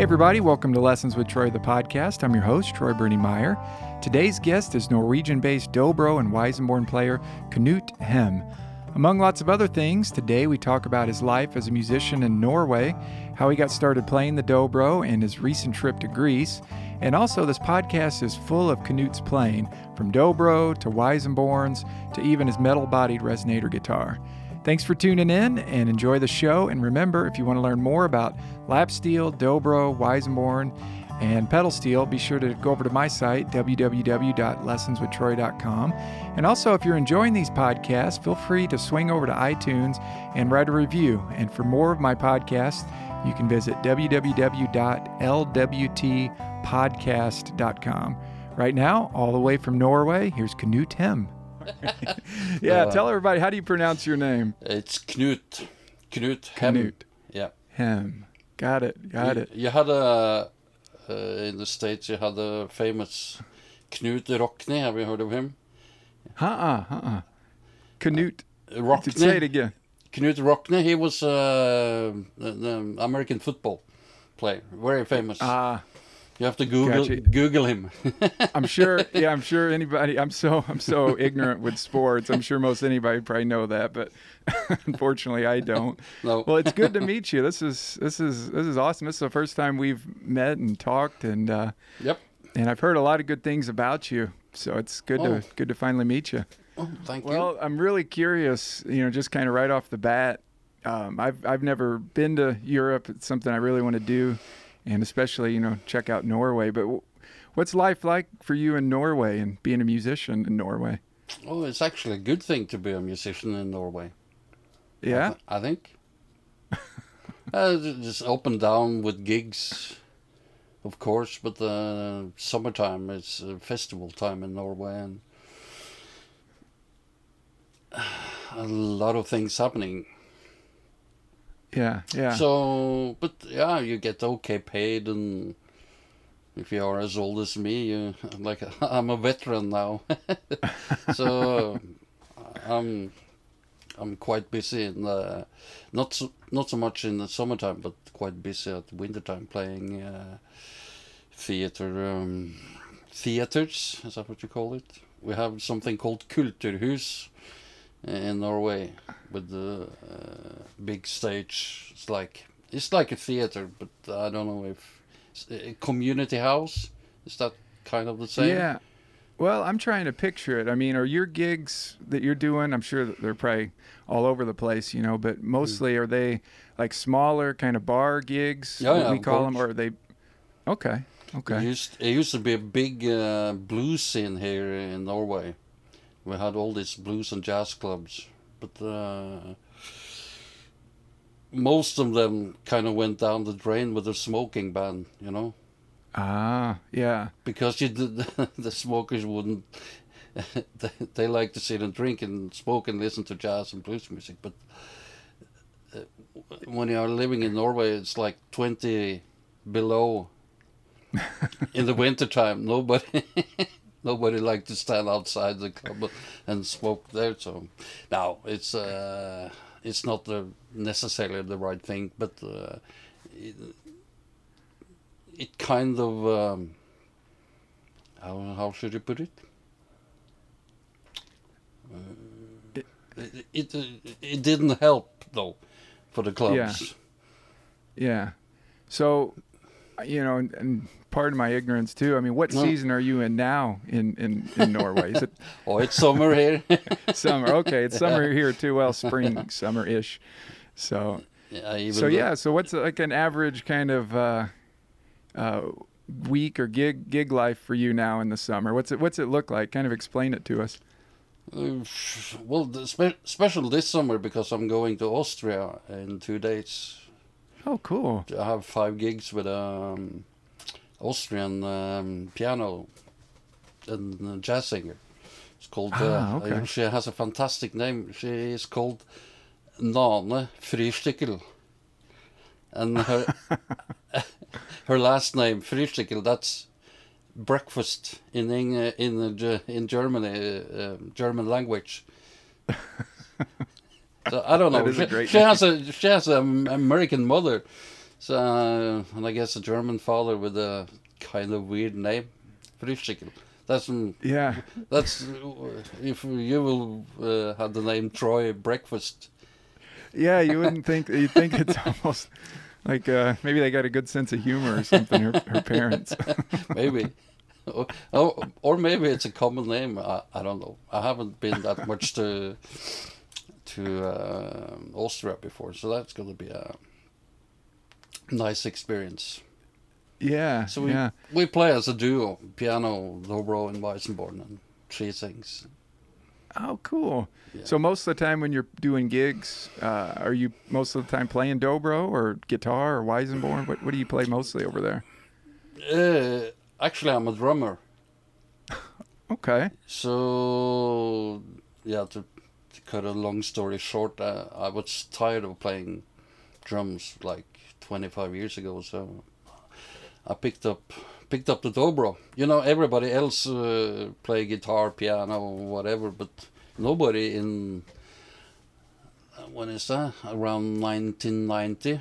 Hey, everybody, welcome to Lessons with Troy, the podcast. I'm your host, Troy Brenningmeyer. Today's guest is Norwegian based Dobro and Weissenborn player Knut Hem. Among lots of other things, today we talk about his life as a musician in Norway, how he got started playing the Dobro, and his recent trip to Greece. And also, this podcast is full of Knut's playing, from Dobro to Weissenborns to even his metal bodied resonator guitar. Thanks for tuning in and enjoy the show. And remember, if you want to learn more about lap steel, dobro, Weissenborn, and pedal steel, be sure to go over to my site, www.lessonswithtroy.com. And also, if you're enjoying these podcasts, feel free to swing over to iTunes and write a review. And for more of my podcasts, you can visit www.lwtpodcast.com. Right now, all the way from Norway, here's Knut Hem. yeah, Uh, tell everybody how do you pronounce your name? It's Knut. Knut Hem. Knut. Yeah. Hem. Got it. Got you, it. You had a uh, in the states. You had a famous Knut Rockne. Have you heard of him? Uh-uh. Uh-uh. Knut. Rockne. Say it again. Knut Rockne. He was uh, an um, American football player. Very famous. Ah, you have to Google gotcha. Google him. I'm sure. Yeah, I'm sure anybody. I'm so I'm so ignorant with sports. I'm sure most anybody probably know that, but unfortunately, I don't. no. Well, it's good to meet you. This is this is this is awesome. This is the first time we've met and talked, and uh, Yep. and I've heard a lot of good things about you. So it's good Oh. to good to finally meet you. Oh, thank Well, I'm really curious. You know, just kind of right off the bat, um, I've I've never been to Europe. It's something I really want to do, and especially you know check out Norway. But w- what's life like for you in Norway and being a musician in Norway? Oh, it's actually a good thing to be a musician in Norway. I Yeah, th- I think. uh, just up and down with gigs, of course, but the summertime is uh, festival time in Norway and a lot of things happening. Yeah, yeah. So, but yeah, you get okay paid, and if you are as old as me, you like I'm a veteran now, so uh, I'm I'm quite busy in the not so, not so much in the summertime, but quite busy at wintertime playing uh, theater um, theaters. Is that what you call it? We have something called Kulturhus in Norway with the uh, big stage. It's like it's like a theater, but I don't know if a community house. Is that kind of the same? Yeah. Well, I'm trying to picture it. I mean, are your gigs that you're doing? I'm sure that they're probably all over the place, you know. But mostly, are they like smaller kind of bar gigs? Yeah, yeah, we call them, or are they? Okay. It Okay. used, it used to be a big uh, blues scene here in Norway. We had all these blues and jazz clubs, but uh, most of them kind of went down the drain with the smoking ban, you know, Ah, yeah. because you did, the smokers wouldn't. they, they like to sit and drink and smoke and listen to jazz and blues music, but uh, when you are living in Norway, it's like twenty below in the wintertime, nobody nobody liked to stand outside the club and smoke there. So now it's uh, it's not the necessarily the right thing, but uh, it, it kind of um, how how should you put it? Uh, it, it, it it didn't help though for the clubs. Yeah. Yeah. So, you know, and, and pardon my ignorance too. I mean, what No. season are you in now in, in, in Norway? Is it Oh, it's summer here. summer? Okay, it's summer here too. Well, spring, summer-ish. So, yeah, so yeah. So what's like an average kind of uh, uh, week or gig gig life for you now in the summer? What's it What's it look like? Kind of explain it to us. Uh, Well, the spe- special this summer because I'm going to Austria in two days. Oh, cool. I have five gigs with um, Austrian um, piano and jazz singer. It's called. Ah, uh, okay. She has a fantastic name. She is called Nane Frystikkel, and her her last name Frystikkel. That's breakfast in in uh, in Germany, uh, um, German language. so I don't know. That is a she, she has a she has an American mother, So, uh, and I guess a German father with a kind of weird name, Frühstückel. That's mm, Yeah. that's if you will uh, have the name Troy Breakfast. Yeah, you wouldn't think you think it's almost like uh, maybe they got a good sense of humor or something. Her, her parents. maybe. or, or, or maybe it's a common name. I, I don't know. I haven't been that much to to uh, Austria before, so that's going to be a nice experience. Yeah. So we yeah. we play as a duo: piano, dobro, and Weissenborn, and three things. Oh, cool. Yeah. So most of the time when you're doing gigs, uh, are you most of the time playing dobro or guitar or Weissenborn? What what do you play mostly over there? Uh, actually, I'm a drummer. Okay. So yeah, to cut a long story short, uh, I was tired of playing drums like 25 years ago. So I picked up picked up the dobro. You know, everybody else uh, play guitar, piano, whatever, but nobody in uh, when is that? Around 1990.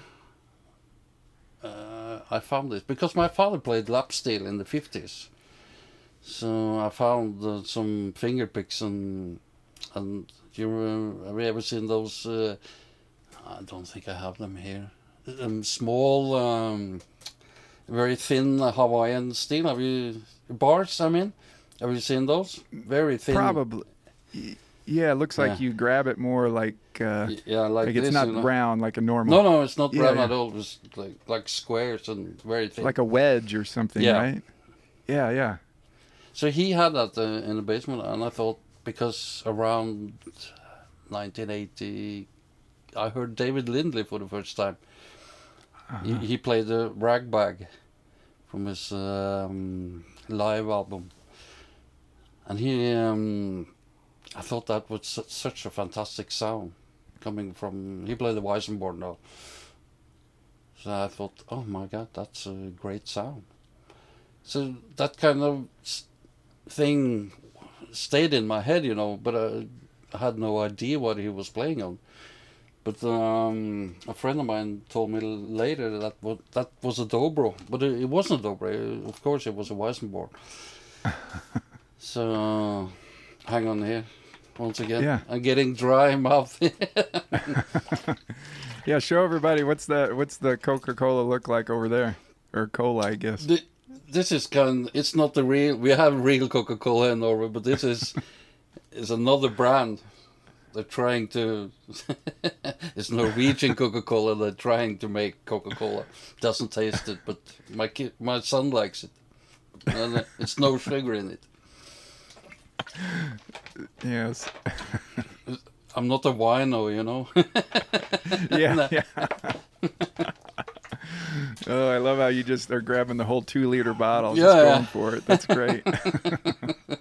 Uh, I found it because my father played lap steel in the 50s. So I found uh, some finger picks and and you uh, have you ever seen those? Uh, I don't think I have them here. Um, small, um, very thin Hawaiian steel. Have you bars? I mean, have you seen those? Very thin. Probably. Yeah, it looks like Yeah. you grab it more like uh, Yeah, like, like, it's not you know. round like a normal. No, no, it's not Yeah, round yeah. at all. It's like like squares and very thin. Like a wedge or something, Yeah. right? Yeah, yeah. So he had that uh, in the basement, and I thought because around 1980, I heard David Lindley for the first time. He, Uh-huh. he played the rag bag from his um, live album, and he, um, I thought that was su- such a fantastic sound coming from. He played the Weissenborn now, so I thought, oh my god, that's a great sound. So that kind of thing stayed in my head, you know, but I, I had no idea what he was playing on. But um, a friend of mine told me later that that was a dobro, but it, it wasn't a dobro. Of course, it was a Weissenborn. so, hang on here, once again. Yeah. I'm getting dry mouth. Yeah, show everybody what's the what's the Coca-Cola look like over there, or cola, I guess. Th- this is kind. It's not the real. We have real Coca Cola in Norway, but this is is another brand. They're trying to. it's Norwegian Coca Cola. They're trying to make Coca Cola. Doesn't taste it, but my kid, my son likes it. And uh, it's no sugar in it. Yes. I'm not a wino, you know. Yeah. yeah. Oh, I love how you just are grabbing the whole two liter bottle, just going for it. That's great.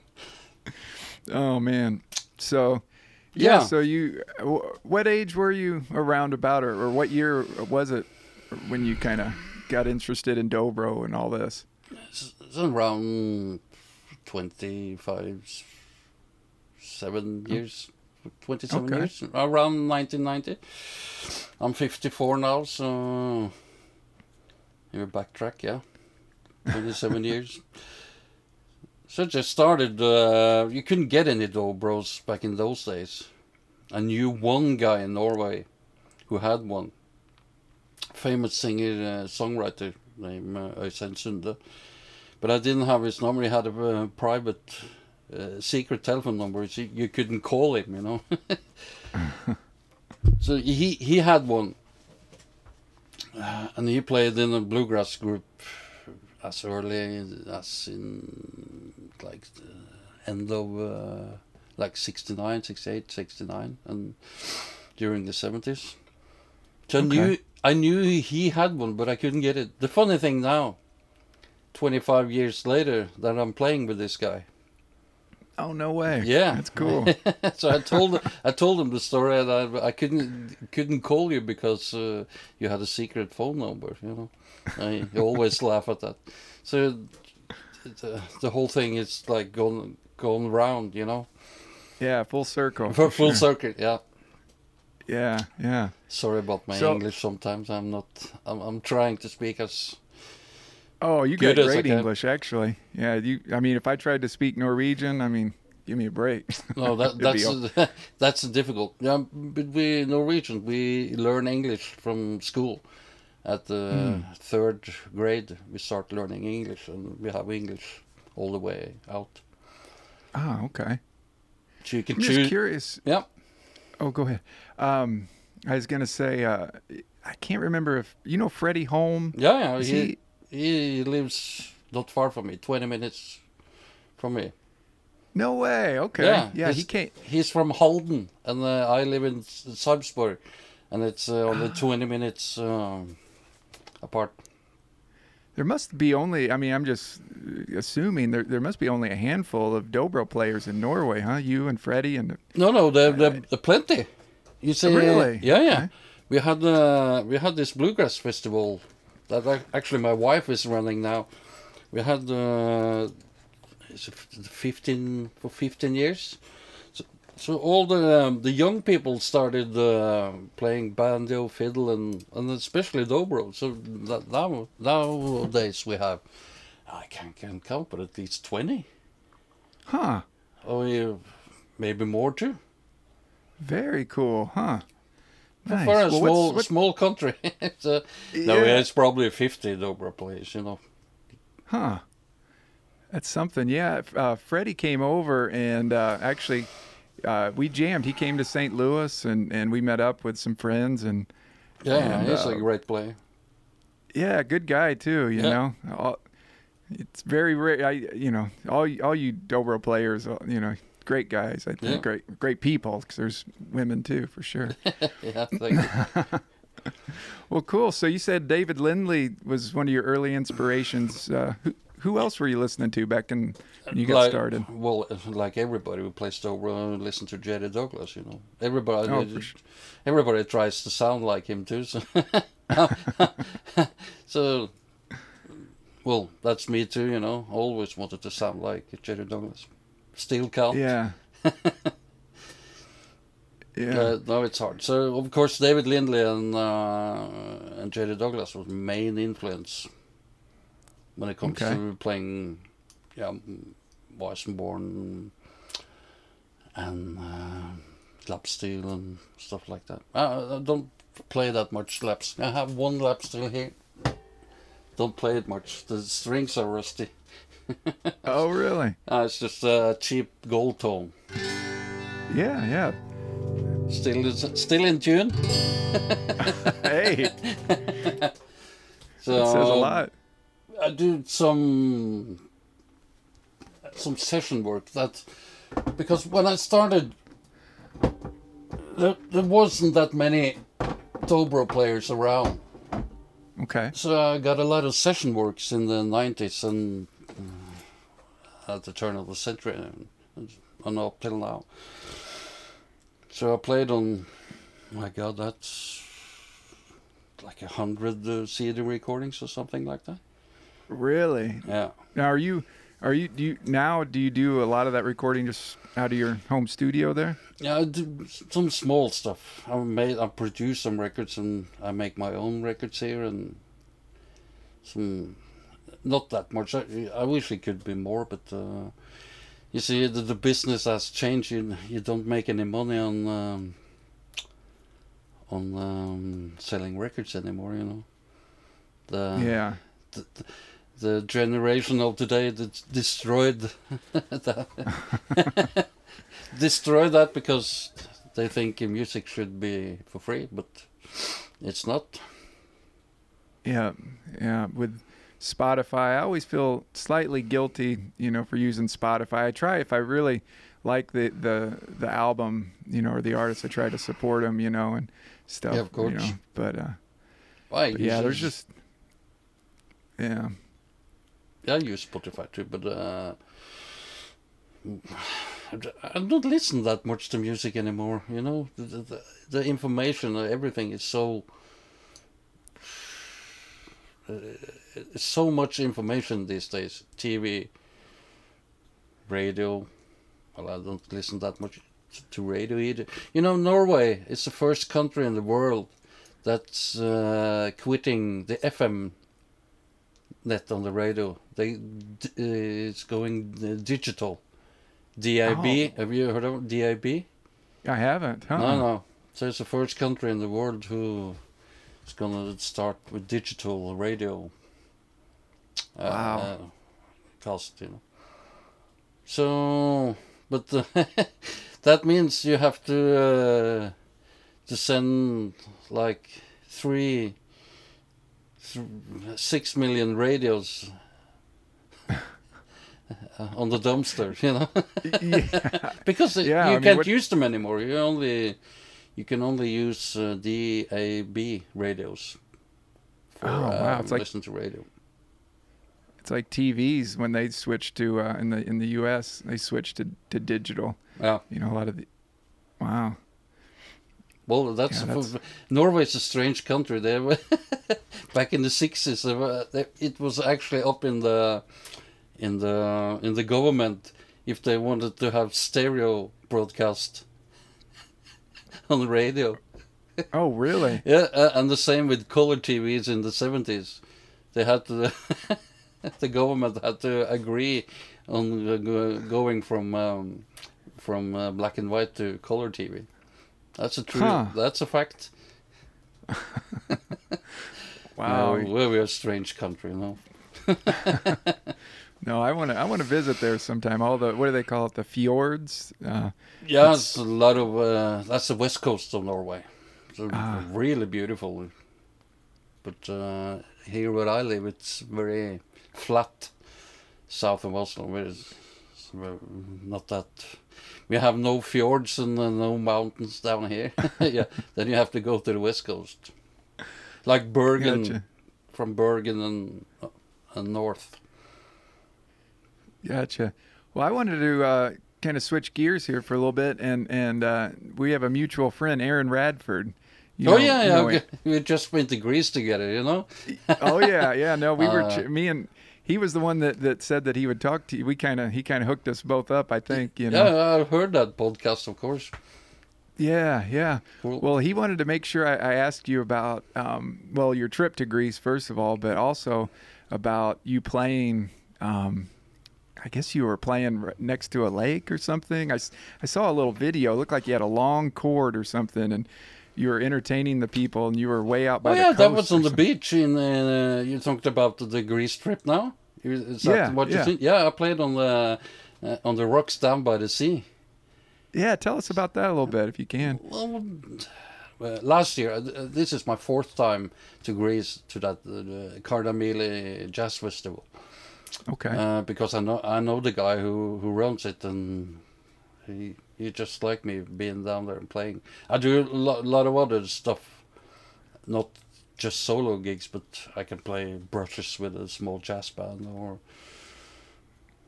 oh man. So. Yeah, Yeah. So you, what age were you around about, or, or what year was it when you kind of got interested in dobro and all this? It's, around 25, seven oh. years, 27 Okay. years, around 1990. I'm 54 now, so you backtrack, yeah, 27 years. So it just started, uh, you couldn't get any Dobros back in those days. I knew one guy in Norway who had one. Famous singer, uh, songwriter named uh, Øystein Sunde. But I didn't have his number. He had a uh, private, uh, secret telephone number. So you couldn't call him, you know. so he he had one, and he played in a bluegrass group as early as in like the end of uh, like 69, 68, 69, and during the 70s. So I knew I knew he had one, but I couldn't get it. The funny thing now, 25 years later, that I'm playing with this guy. Oh no way! Yeah. that's cool. so I told I told him the story and I, I couldn't couldn't call you because uh, you had a secret phone number. You know, I always laugh at that. So the, the whole thing is like going going round. You know, yeah, full circle. for full sure. circuit. Yeah. Yeah, yeah. Sorry about my So- English. Sometimes I'm not. I'm, I'm trying to speak as. Oh, you got great. English, actually. Yeah, you. I mean, if I tried to speak Norwegian, I mean, give me a break. No, that, It'd be that's that's difficult. Yeah, but we Norwegian we learn English from school. At the Hmm. third grade, we start learning English, and we have English all the way out. Ah, okay. So you can I'm just choose. curious. Yeah. Oh, go ahead. Um, I was gonna say, uh, I can't remember if you know Freddie Holm. Yeah, yeah. He, he lives not far from me, twenty minutes from me. No way. Okay. Yeah, Yeah, he came. He's from Halden, and uh, I live in S- Sarpsborg, and it's uh, only twenty minutes um, apart. There must be only. I mean, I'm just assuming there there must be only a handful of dobro players in Norway, huh? You and Freddie and. No, no, the the, the plenty. You see, Really? Yeah, yeah. Okay. We had uh, we had this bluegrass festival that actually my wife is running now. We had uh, is it fifteen for fifteen years. So, so all the um, the young people started uh, playing banjo, fiddle, and and especially dobro. So that, now nowadays we have I can't, can't count, but at least twenty. Huh. Oh, yeah, maybe more too. Very cool, huh? Nice. For a Well, what's- small small country, it's uh, no, Yeah. it's probably fifty Dobro players. You know. Huh. That's something. Yeah. Uh, Freddie came over and uh, actually uh, we jammed. He came to St. Louis and, and we met up with some friends and Yeah, And, he's uh, a great player. yeah, good guy too. You Yeah. know, all, it's very rare. I you know all all you dobro players. uh, You know, great guys. I think Yeah. great great people because there's women too for sure. yeah, thank you. well, cool. So you said David Lindley was one of your early inspirations. Uh, who who else were you listening to back in when you got like, started? Well, like everybody who plays Dobro, listen to Jerry Douglas. You know, everybody. Oh, for sure. Everybody tries to sound like him too. So, so, well, that's me too. You know, always wanted to sound like Jerry Douglas. Still count. Yeah. yeah. Uh, no, it's hard. So of course David Lindley and uh, and Jerry Douglas was main influence when it comes Okay. to playing, yeah, Weissenborn and uh, lap steel and stuff like that. Uh, I don't play that much laps. I have one lap steel here. Don't play it much. The strings are rusty. oh, really? Uh, it's just a cheap gold tone. Yeah, yeah. Still, still in tune. Hey, So that says a lot. I did some some session work that because when I started there, there wasn't that many dobro players around Okay. so I got a lot of session works in the 90s and at the turn of the century and, and up till now so I played on my god that's like a hundred uh, CD recordings or something like that Really? yeah Now, are you, are you, do you, now, do you do a lot of that recording just out of your home studio there? Yeah, I do some small stuff. I made, I produce some records, and I make my own records here, and some, not that much. I, I wish it could be more, but uh, you see, the, the business has changed. You you don't make any money on um, on um, selling records anymore. You know, the yeah. the, the generation of today that destroyed that destroyed that because they think music should be for free, but it's not. Yeah, yeah. With Spotify, I always feel slightly guilty, you know, for using Spotify. I try if I really like the the the album, you know, or the artist, I try to support them, you know, and stuff. Yeah, of You know, course. but, uh, I but yeah, use- there's just yeah, I use Spotify too, but uh, I don't listen that much to music anymore. You know, the the, the information, everything is so. Uh, so much information these days. TV, radio. Well, I don't listen that much to radio either. You know, Norway is the first country in the world that's uh, quitting the FM net on the radio. They uh, it's going uh, digital. DAB. Oh. Have you heard of DAB? I haven't. Huh? No, no. So it's the first country in the world who is gonna start with digital radio. Uh, Wow. Uh, know. So, but uh, that means you have to uh, to send like three, th- six million radios. On the dumpster, you know, yeah. because Yeah, you I mean, can't what- use them anymore. You only, you can only use uh, DAB radios. For, Oh, wow, um, it's like- listen to radio. It's like TVs when they switched to uh, in the in the U.S. They switched to, to digital. Yeah. You know, a lot of the. Wow. Well, that's, Yeah, that's- Norway's a strange country. They were back in the sixties. It was actually up in the in the in the government if they wanted to have stereo broadcast on the radio. Oh, really? Yeah, uh, and the same with color TVs in the seventies. They had to. the government had to agree on going from um, from uh, black and white to color TV. That's a true. Huh. That's a fact. Wow. No, well, we're a strange country, know. No, I want to. I want to visit there sometime. All the what do they call it? The fjords. Uh, Yeah, it's a lot of. Uh, that's the west coast of Norway. So Ah. really beautiful. But uh, here where I live, it's very flat. South of Oslo, where it's, it's very- not that. We have no fjords and uh, no mountains down here. yeah, then you have to go to the west coast, like Bergen, Gotcha. from Bergen and and north. Gotcha. Well, I wanted to uh, kind of switch gears here for a little bit, and and uh, we have a mutual friend, Aaron Radford. You oh know- yeah, you yeah. know we, just went to Greece together, you know. oh yeah, yeah. No, we were Uh, ch- me and he was the one that, that said that he would talk to you. We kind of he kind of hooked us both up. I think you know. Yeah, I heard that podcast, of course. Yeah, yeah. Cool. Well, he wanted to make sure I, I asked you about um, well your trip to Greece first of all, but also about you playing. Um, I guess you were playing next to a lake or something. I, I saw a little video. It looked like you had a long cord or something, and you were entertaining the people, and you were way out by Oh the yeah, coast. that was on the beach in. Uh, you talked about the Greece trip now. Is that Yeah, what you yeah. think? Yeah, I played on the uh, on the rocks down by the sea. Yeah, tell us about that a little bit if you can. Well, uh, last year, uh, this is my fourth time to Greece to that uh, Kardamyli Jazz Festival. Okay. Uh, because I know I know the guy who who runs it, and he he just like me being down there and playing. I do a lo- lot of other stuff, not just solo gigs, but I can play brushes with a small jazz band or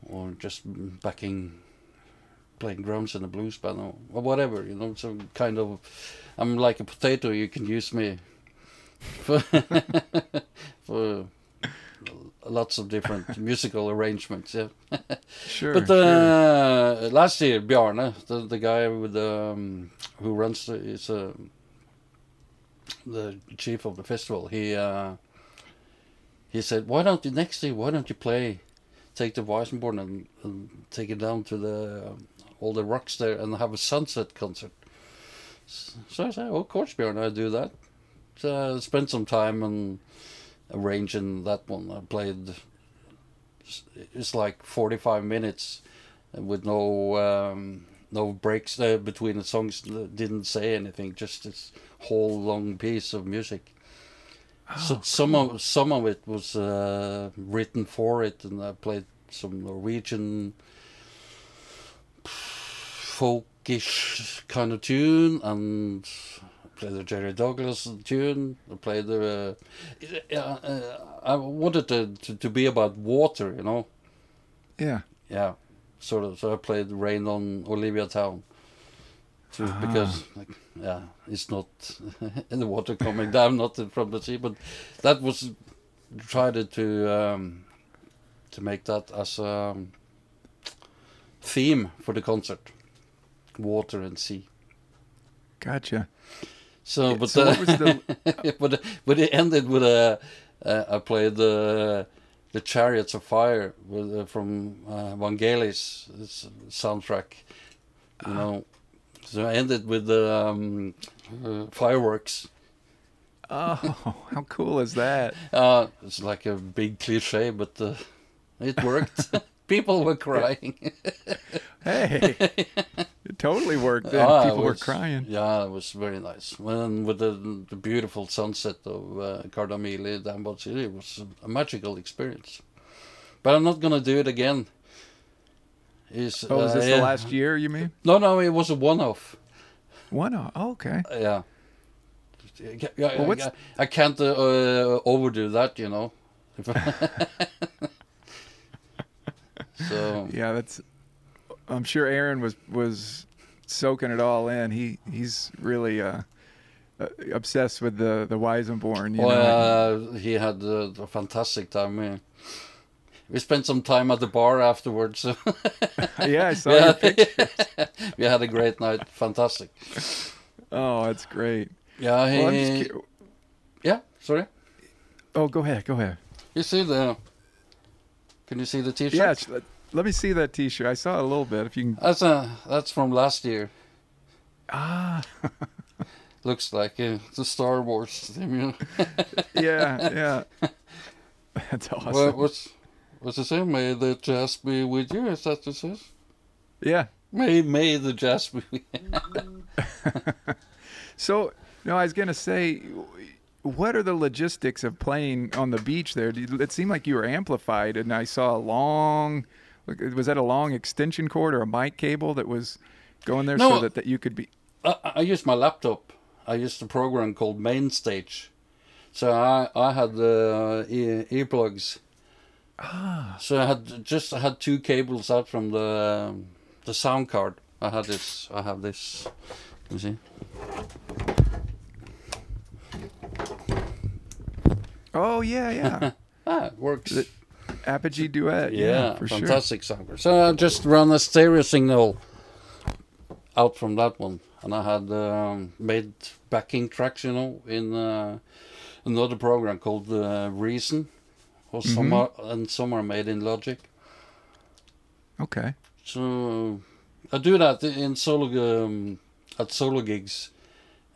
or just backing playing drums in a blues band or, or whatever you know so kind of i'm like a potato you can use me for for lots of different musical arrangements yeah sure. but sure. uh, last year, Bjarne, the, the guy with um, who runs the, is uh, the chief of the festival. He uh, he said, "Why don't you next year? Why don't you play, take the Weissenborn and, and take it down to the um, all the rocks there and have a sunset concert?" So I said, oh, "Of course, Bjorn, I do that." So I spent some time and arranging that one. I played it's like 45 minutes with no um, no breaks uh, between the songs. Didn't say anything just this whole long piece of music. So Oh, some of some of it was uh, written for it and I played some Norwegian folkish kind of tune and played the Jerry Douglas tune I played the uh, uh, I wanted to, to, to be about water you know yeah. yeah, sort of. So I played Rain on Olivia Town. To, Ah. Because, like, yeah, it's not in the water coming down, not from the sea. But that was tried to um, to make that as a theme for the concert. water and sea. Gotcha. So, but so uh, the- but but it ended with a uh, I played the the Chariots of Fire with uh, from uh, Vangelis soundtrack, you know. So I ended with the um, uh, fireworks. Oh, how cool is that? Uh, it's like a big cliche, but uh, it worked. People were crying. Hey, it totally worked. Then Ah, people were crying. Yeah, it was very nice. And with the, the beautiful sunset of uh, Kardamyli, Danbot City, it was a magical experience. But I'm not gonna do it again. Is Oh, was uh, this yeah. the last year? You mean No, no, it was a one-off. one? Oh, okay. Yeah. Well, I, I can't uh, uh, overdo that, you know. so Yeah, that's. I'm sure Aaron was was soaking it all in. He he's really uh, uh, obsessed with the the Weissenborn. You know? Well, uh, he had uh, a fantastic time. We, we spent some time at the bar afterwards. yeah, I saw we, your had, picture. we had a great night. Fantastic. Oh, that's great. Yeah, he, Well, I'm just cu- yeah. Sorry. oh, go ahead, go ahead. You see the? Can you see the T-shirt? Yeah, let, me see that T-shirt. I saw it a little bit. If you can. That's a that's from last year. Ah, Looks like uh, the Star Wars theme. You know? yeah, yeah. That's awesome. What, what's what's it say? May the jazz be with you. Is that what it says? yeah. May may the jazz be. With So, no, I was gonna say, what are the logistics of playing on the beach there? It seemed like you were amplified, and I saw a long. Was that a long extension cord or a mic cable that was going there so that, that you could be? I, I used my laptop. I used a program called MainStage. So I I had the uh, e- earplugs. Ah. So I had just I had two cables out from the um, the sound card. I had this. I have this. You see? Oh yeah, yeah. Ah, it works. The- Apogee Duet. Yeah, yeah, for sure. fantastic sound card. So I just run a stereo signal out from that one, and I had um, made backing tracks, you know, in uh, another program called uh, Reason, or some are, and some are made in Logic. Okay. So I do that in solo um, at solo gigs,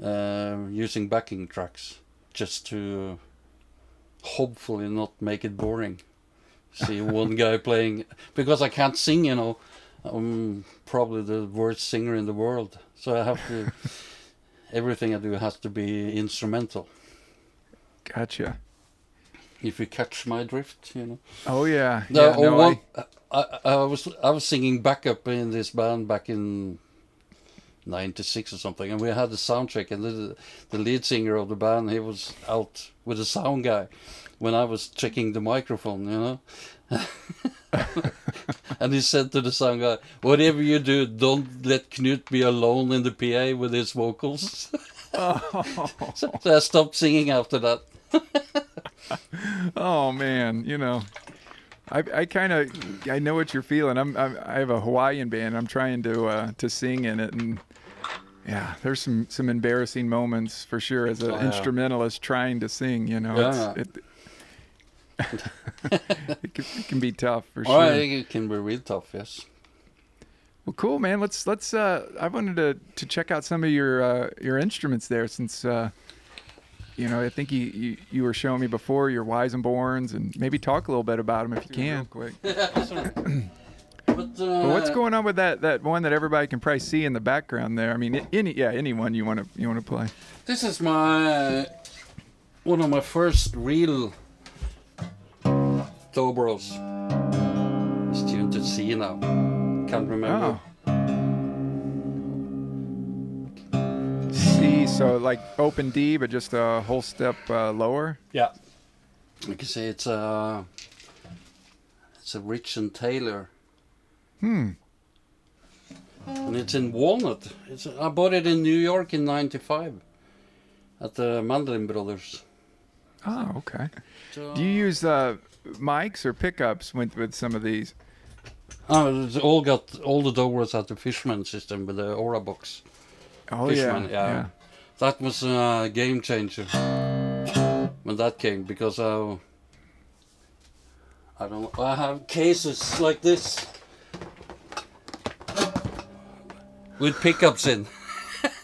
uh, using backing tracks, just to hopefully not make it boring. See one guy playing because I can't sing, you know. I'm probably the worst singer in the world, so I have to. everything I do has to be instrumental. Gotcha. If you catch my drift, you know. Oh yeah. No, yeah, no, one, I- I, I, was I was singing backup in this band back in '96 or something, and we had a sound check, and the the lead singer of the band he was out with the sound guy when I was checking the microphone, you know. and he said to the sound guy, "Whatever you do, don't let Knut be alone in the PA with his vocals." so, so I stopped singing after that. Oh man, you know, I I kind of I know what you're feeling. I'm, I'm I have a Hawaiian band. I'm trying to uh, to sing in it, and yeah, there's some some embarrassing moments for sure as an instrumentalist trying to sing. You know, Yeah. it's, it, it, can, it can be tough for Oh, sure. I think it can be real tough, yes. Well, cool, man. Let's let's. Uh, I wanted to to check out some of your uh, your instruments there, since uh, you know I think you, you you were showing me before your Weissenborns, and Borns, and maybe talk a little bit about them if you can. Real quick. But, uh, Well, what's going on with that that one that everybody can probably see in the background there? I mean, a- any yeah, anyone you want to you want to play. This is my one of my first real Dobros. It's tuned to C now. Can't remember. Oh. C, so like open D, but just a whole step uh, lower. Yeah. You can say it's a it's a Rich and Taylor, Hmm. and it's in walnut. It's I bought it in New York in '95 at the Mandolin Brothers. Oh, okay. So, Do you use uh, mics or pickups with with some of these? Uh, it's all got all the Dobros had the Fishman system with the Aura box. Oh Fishman, yeah, yeah. That was a game changer when that came because uh, I don't. I have cases like this with pickups in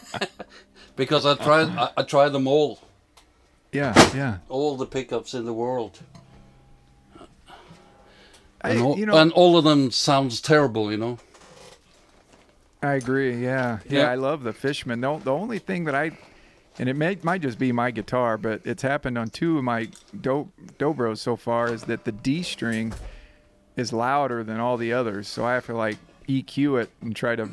because I tried. I, I tried them all, yeah, yeah. all the pickups in the world, I, and all, you know, and all of them sounds terrible. You know. I agree. Yeah, yeah. Yeah. I love the Fishman. The, the only thing that I, and it may might just be my guitar, but it's happened on two of my do, Dobros so far, is that the D string is louder than all the others, so I have to like EQ it and try to,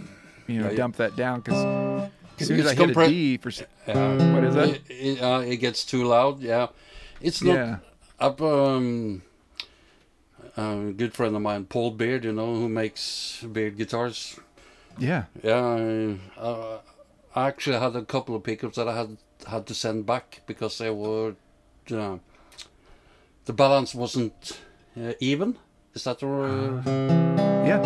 you know, Yeah, yeah. dump that down because as soon as I It's hit a D for, Yeah. what is that? It, it, uh, it gets too loud. Yeah, it's not. Yeah, up um a good friend of mine paul beard you know who makes beard guitars yeah. yeah I, uh, i actually had a couple of pickups that i had had to send back because they were uh, the balance wasn't uh, even. Is that the uh, Yeah,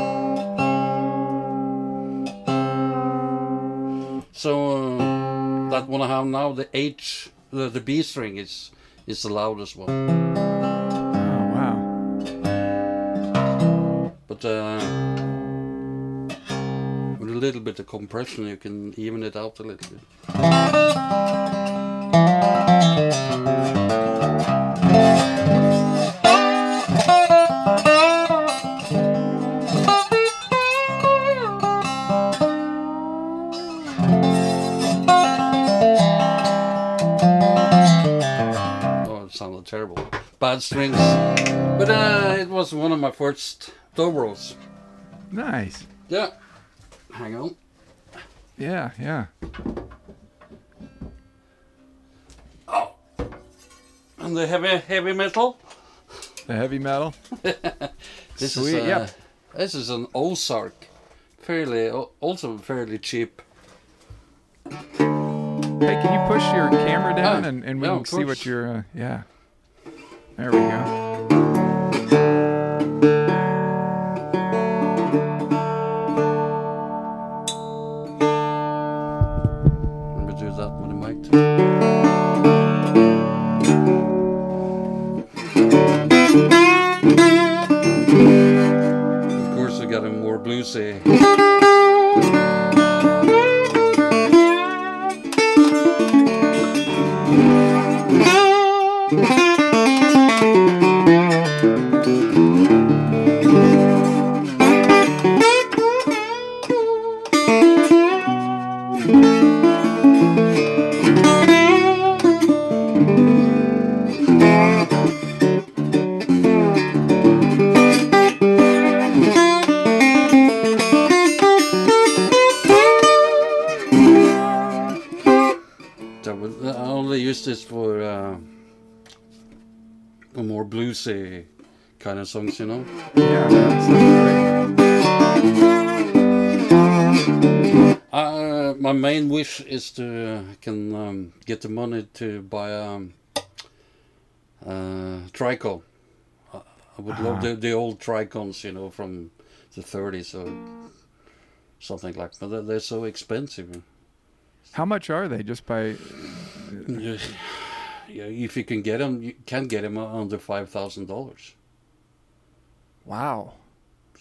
so uh, that one i have now the h the, the b string is is the loudest one. Oh wow, But uh, little bit of compression, you can even it out a little bit. Oh, it sounded terrible. Bad strings. But uh, it was one of my first Dobros. nice. Yeah. Hang on. Yeah, yeah. Oh, and the heavy heavy metal. The heavy metal. This Sweet. is uh, yeah. this is an Ozark, fairly also fairly cheap. Hey, can you push your camera down Ah, and, and we yeah, can see what you're, uh, yeah. There we go. Got kind of songs, you know. Yeah, that Uh, my main wish is to uh, can um, get the money to buy um, uh, Trico. I, I would love the, the old Tricones, you know, from the 30s or something like. But they're, they're so expensive. How much are they just by, yeah, yeah, if you can get them, you can get them under five thousand dollars. wow.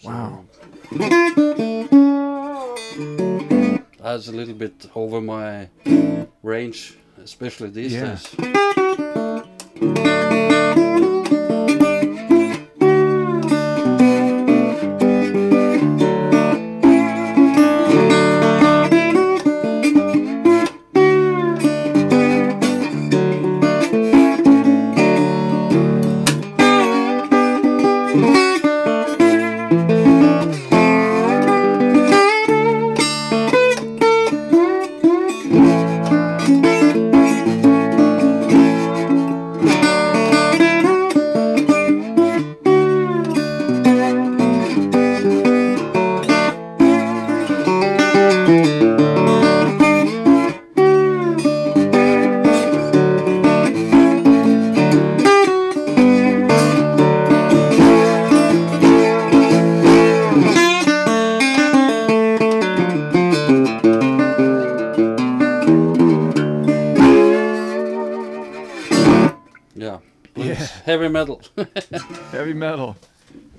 Wow. That's a little bit over my range, especially these Yeah. days.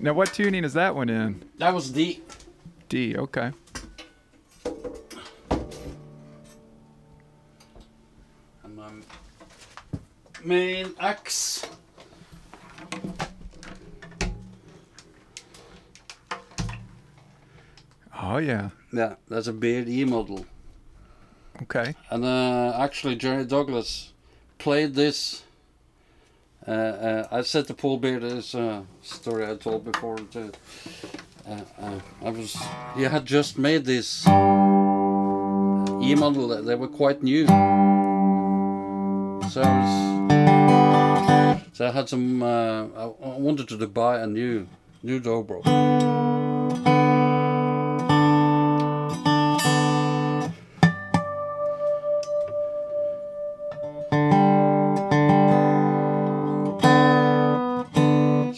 Now, what tuning is that one in? that was D. D. Okay. And my main axe. Oh yeah. Yeah, that's a Beard E model. Okay. And uh, actually, Jerry Douglas played this. Uh, uh, I said to Paul Beard uh, story I told before. Uh, uh, I was he had just made this E model. that They were quite new. So I was, so I had some. Uh, I wanted to buy a new new Dobro.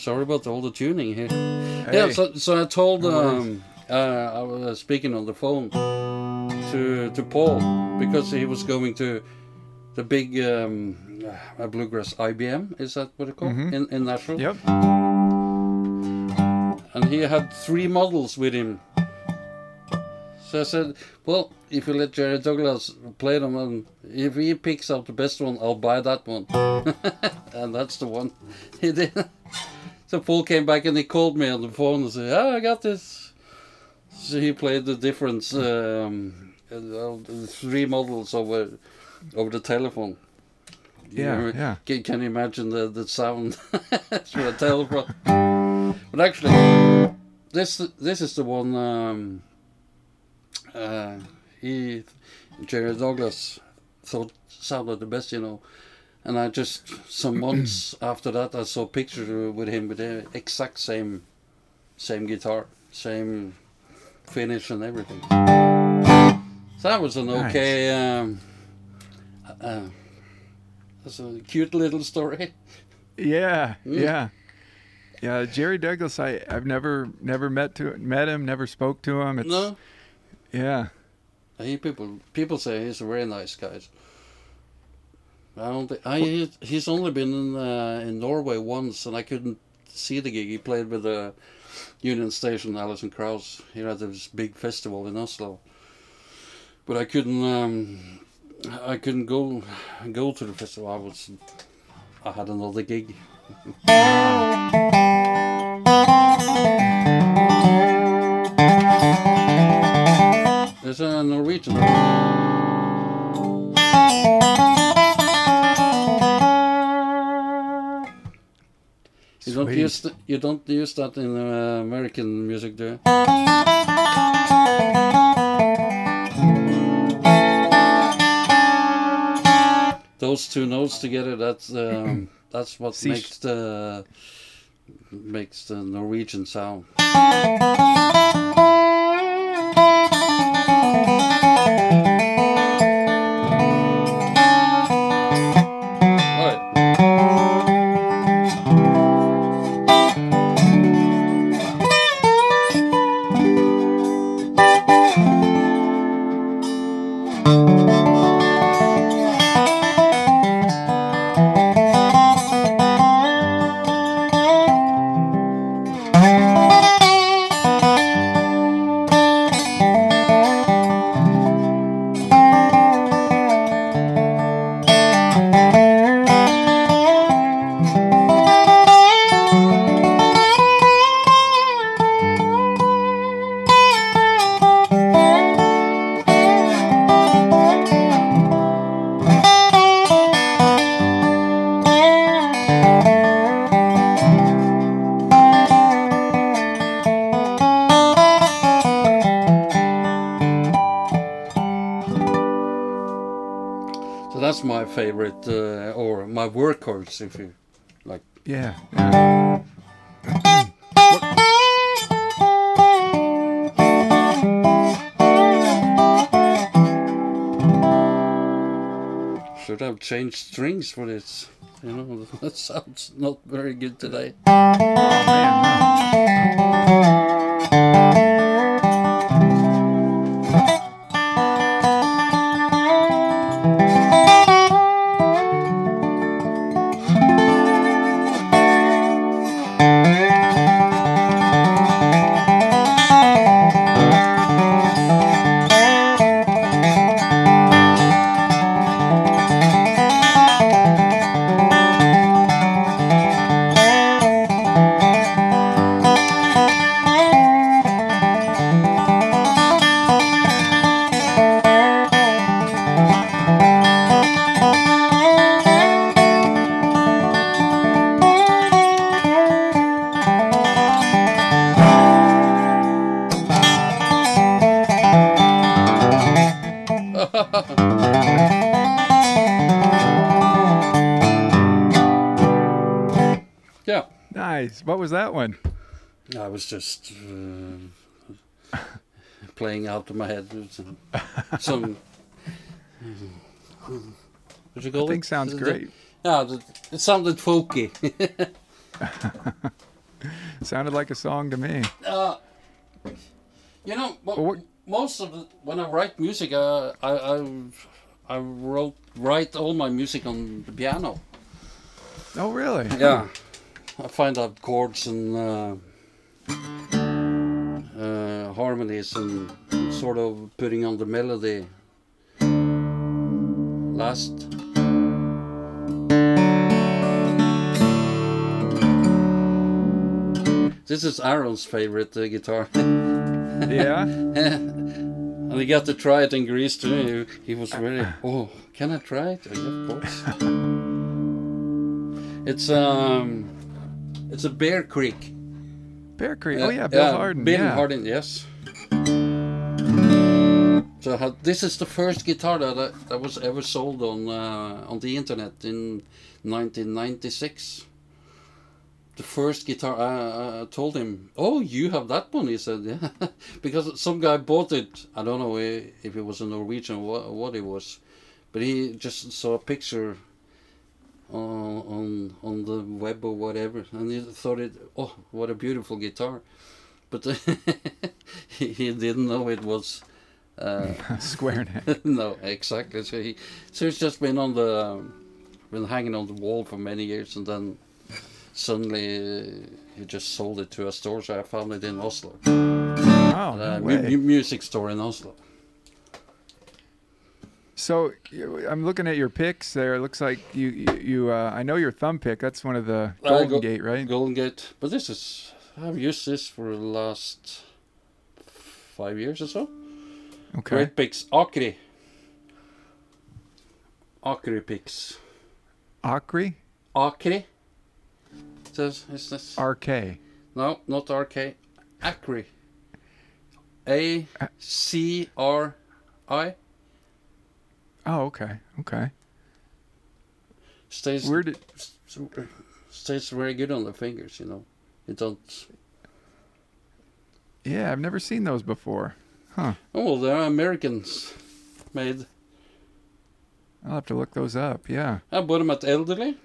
Sorry about all the tuning here. Yeah, so, so I told um, uh, I was speaking on the phone to to Paul because he was going to the big um, uh, bluegrass IBM. Is that what it called Mhm. in in Nashville? Yep. And he had three models with him. So I said, "Well, if you let Jerry Douglas play them, and if he picks out the best one, I'll buy that one." and that's the one he did. So Paul came back and he called me on the phone and said, "Ah, I got this." So he played the difference, um, the three models over over the telephone. You Yeah. know, Yeah. Can, can you imagine the, the sound through a telephone? But actually, this this is the one um, uh, he Jerry Douglas thought sounded the best, you know. And I just some months after that, I saw pictures with him with the exact same same guitar, same finish and everything. So that was an Nice. okay. Um, uh, that's a cute little story. Yeah. Mm. Yeah. Yeah. Jerry Douglas. I I've never never met to met him. Never spoke to him. It's, No, Yeah. he people people say he's a very nice guy. I don't think I he's only been in uh, in Norway once, and I couldn't see the gig. He played with the Union Station, Alison Krauss. Here at this big festival in Oslo, but I couldn't um, I couldn't go go to the festival. I was I had another gig. There's a Norwegian. Don't Sweet. use th- you don't use that in uh, American music, do you? Those two notes together, that's um, that's what makes the makes the Norwegian sound. Favorite, uh, or my workhorse, if you like. Yeah. Should have changed strings for this. You know, that sounds not very good today. Oh man. Was just uh, playing out of my head some. some what you call I think it? sounds The- great. Yeah, it sounded folky. Sounded like a song to me. uh, you know, Well, what- most of the, when I write music, uh, I, I I wrote write all my music on the piano. Oh, really? Yeah, I find out chords and uh, uh, harmonies and sort of putting on the melody. Last. This is Aaron's favorite uh, guitar, Yeah. and he got to try it in Greece too. He, he was really, oh, can I try it? Oh, yeah, of course. it's um, it's a Bear Creek. Bear Creek. oh, yeah. Bill Hardin. Bill yeah. Hardin, yes. So I this is the first guitar that, uh, that was ever sold on uh, on the internet in 1996. The first guitar, I, I told him, "Oh, you have that one?" He said, "Yeah," because some guy bought it. I don't know if it was a Norwegian or what, what it was, but he just saw a picture on on on the web or whatever, and he thought it, "Oh, what a beautiful guitar," but he, he didn't know it was. Uh, Square neck. no, exactly. So he, so it's just been on the, um, been hanging on the wall for many years, and then suddenly uh, he just sold it to a store. So I found it in Oslo, Oh, a no mu- mu- music store in Oslo. So I'm looking at your picks there. It looks like you you, uh, I know your thumb pick. That's one of the Uh, Golden go- Gate, right? Golden Gate, but this is I've used this for the last five years or so. Okay. Great picks, Acri. Acri picks, Acri, Akri. Says is this? RK. No, not RK. Acri. A C R I. Oh, okay. Okay. Stays Where did stays very good on the fingers, you know. It don't. Yeah, I've never seen those before. Huh. Oh, well, they're Americans made. I'll have to look those up. Yeah. I bought them at Elderly.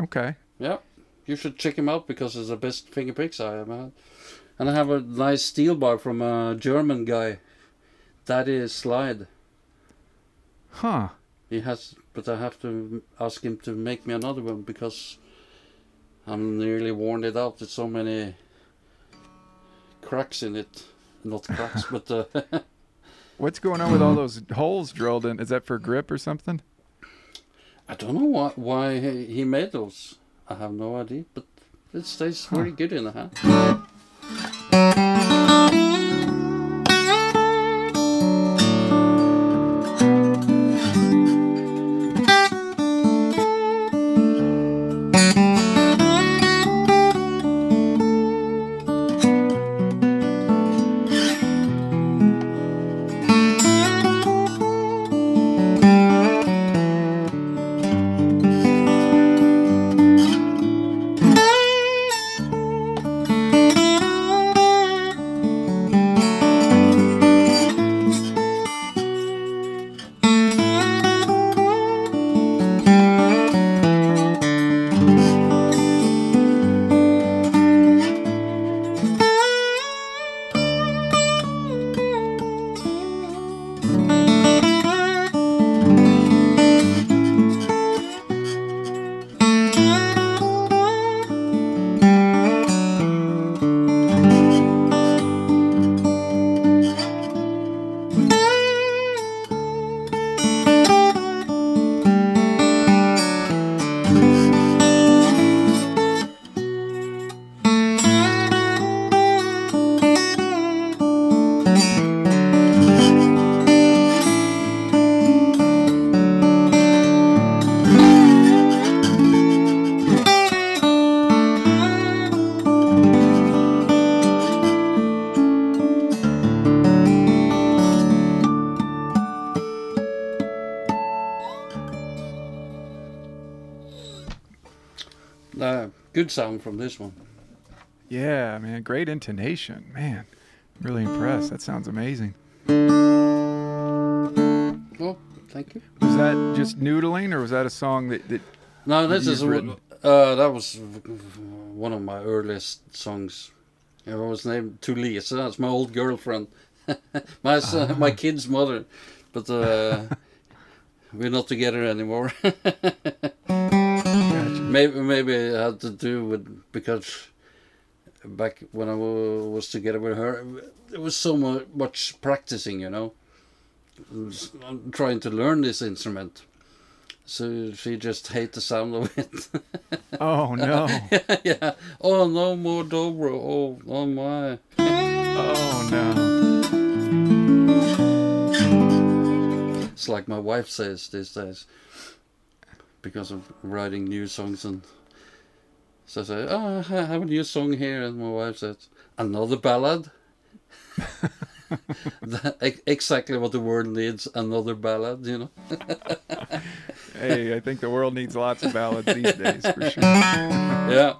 Okay. Yeah, you should check them out because it's the best finger picks I have had. And I have a nice steel bar from a German guy. Daddy Slide. Huh. He has, but I have to ask him to make me another one because I'm nearly worn it out. There's so many cracks in it. Not cracks, but uh, What's going on with all those holes drilled in? Is that for grip or something? I don't know why, why he he made those. I have no idea, but it stays very good in the hand. Good sound from this one. Yeah, man, great intonation, man. Really impressed. That sounds amazing. Oh, thank you. Was that just noodling, or was that a song that, that No, this is written? uh, that was one of my earliest songs. It was named To Lisa. That's my old girlfriend, my son, my kid's mother, but uh, we're not together anymore. Maybe maybe it had to do with because back when I was together with her, there was so mu- much practicing, you know. I'm trying to learn this instrument. So she just hate the sound of it. Oh no! yeah. Oh, no more dobro. Oh, oh my. Oh no! It's like my wife says these days. Because of writing new songs and so I say, oh, I have a new song here, and my wife says, another ballad. That- exactly what the world needs, another ballad, you know. Hey, I think the world needs lots of ballads these days for sure. Yeah.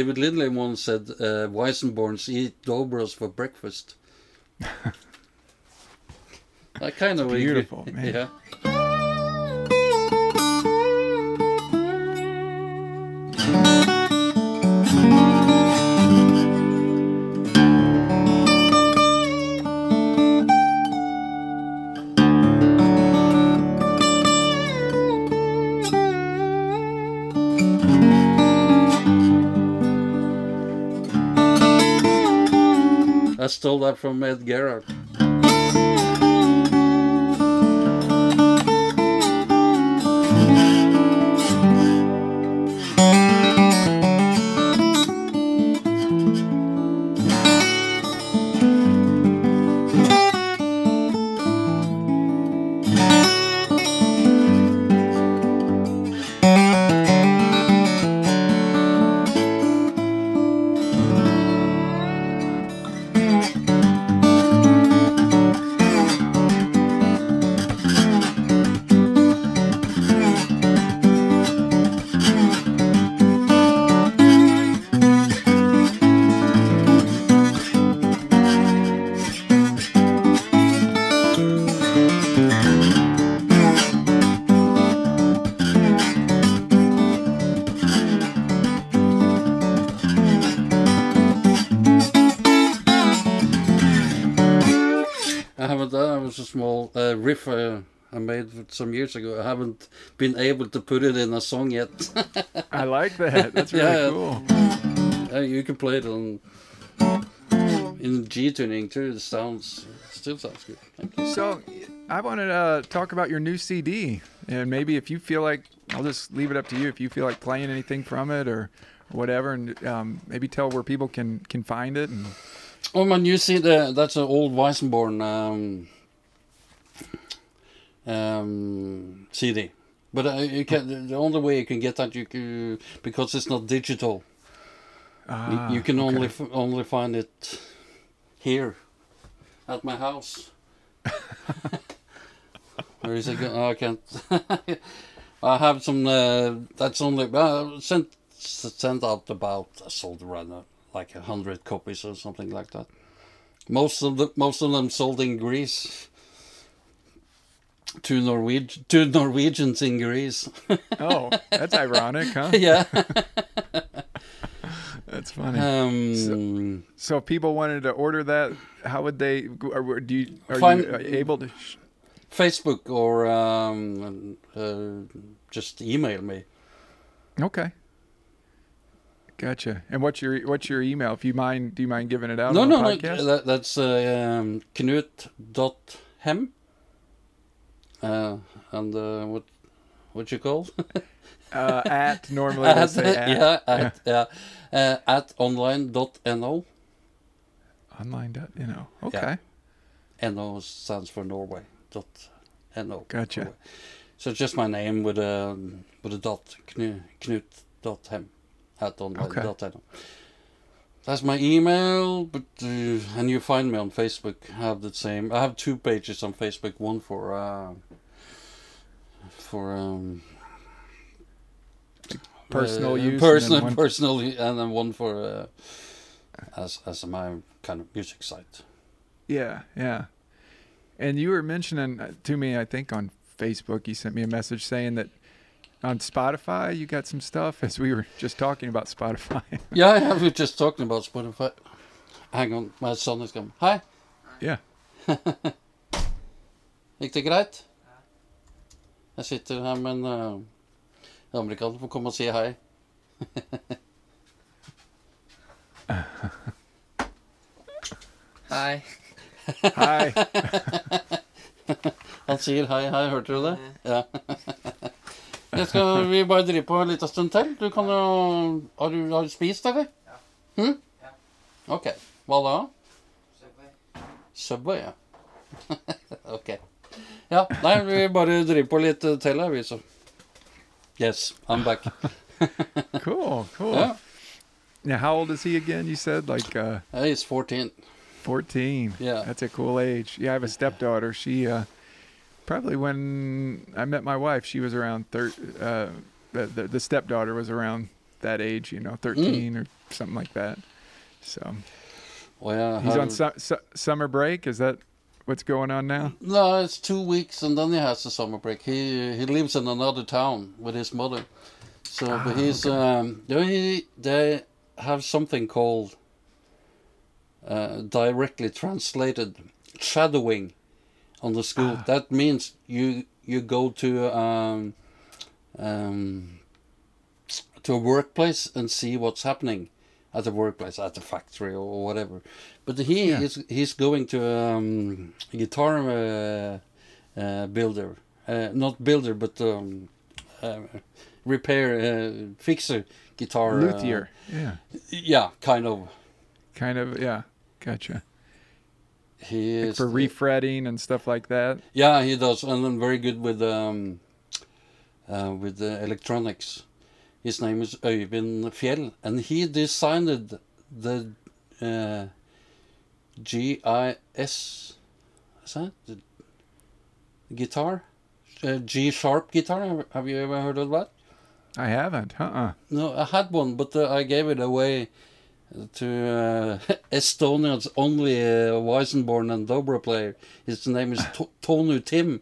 David Lindley once said, uh, Weissenborns eat Dobros for breakfast. I kind of agree. beautiful, man. Yeah. Stole that from Ed Gerhard. Some years ago. I haven't been able to put it in a song yet. I like that. That's really Yeah. cool. Uh, you can play it on in G tuning too. It sounds still sounds good. Thank you. So, I wanted to uh, talk about your new CD, and maybe if you feel like, I'll just leave it up to you. If you feel like playing anything from it or whatever, and um, maybe tell where people can can find it. And Oh, my new CD. That's an old Weissenborn um, um, CD. But uh, you can. The only way you can get that you can, because it's not digital. You- Ah, you can okay. only f- only find it here at my house. Where is it? Go- oh, I can't. I have some. Uh, that's only uh, sent sent out about. I sold around uh, like a hundred copies or something like that. Most of the most of them sold in Greece. Two Norweg two Norwegians in Greece. Oh, that's ironic, huh? yeah. That's funny. Um, So if people wanted to order that, how would they? Or do you are Find- you able to? Sh- Facebook or um, uh, just email me. okay, gotcha. And what's your what's your email? If you mind, do you mind giving it out? no, on no, the no. That, that's uh, um, Knut.hem. Uh, and uh, what what you call? uh, at normally at, say at yeah, at, yeah. Uh, at online.no. Dot, you know. Okay, No stands for Norway. Dot no. Gotcha. Norway. So just my name with a with a dot. Knu- Knut.hem. at online Okay. online.no. That's my email, but uh, and you find me on Facebook. I have the same. I have two pages on Facebook. One for uh, for um, Personal uh, use and personal, one- personal, and then one for uh, as as my kind of music site. Yeah, yeah. And you were mentioning uh, to me, I think on Facebook, you sent me a message saying that on Spotify you got some stuff. As we were just talking about Spotify. Yeah, I was just talking about Spotify. Hang on, my son is coming. Hi. yeah. Gikk det greit? Jeg sitter her med en uh, amerikaner får komme og si hei. Hei. Hi. Han sier hei, hei. Hørte du det? Ja. Jeg skal vi bare drive på en liten stund til? Du kan jo Har du, har du spist, eller? Hm? Ja. OK. Hva da? Subway, Subway, ja. OK. Ja, nei, vi bare driver på litt til her, vi, så. Yes, I'm back. Cool, cool. Yeah. Now, how old is he again? You said like uh, He's 14. 14. Yeah. That's a cool age. Yeah, I have a stepdaughter. She uh, probably when I met my wife, she was around thir- uh, the, the the stepdaughter was around that age, you know, 13 or something like that. So jeg he's on su- su- summer break. Is that what's going on now? No, it's two weeks and then he has a summer break. He he lives in another town with his mother. So but Ah, he's um they they have something called uh, directly translated shadowing on the school. Ah. That means you you go to um um to a workplace and see what's happening at the workplace, at the factory or whatever. But he Yeah. is he's going to um, guitar uh, uh, builder, uh, not builder, but um, uh, repair uh, fixer guitar. uh, Luthier. Yeah. yeah, kind of. Kind of. Yeah. Gotcha. He Like is for refretting and stuff like that. Yeah, he does, and then very good with um, uh, with the electronics. His name is Øyvind Fjell, and he designed the uh, GIS. Is that the guitar? Uh, G sharp guitar. Have- you ever heard of that? I haven't. Uh-uh. No, I had one, but uh, I gave it away to uh, Estonia's only uh, Weissenborn and Dobro player. His name is to- Tonu Tim.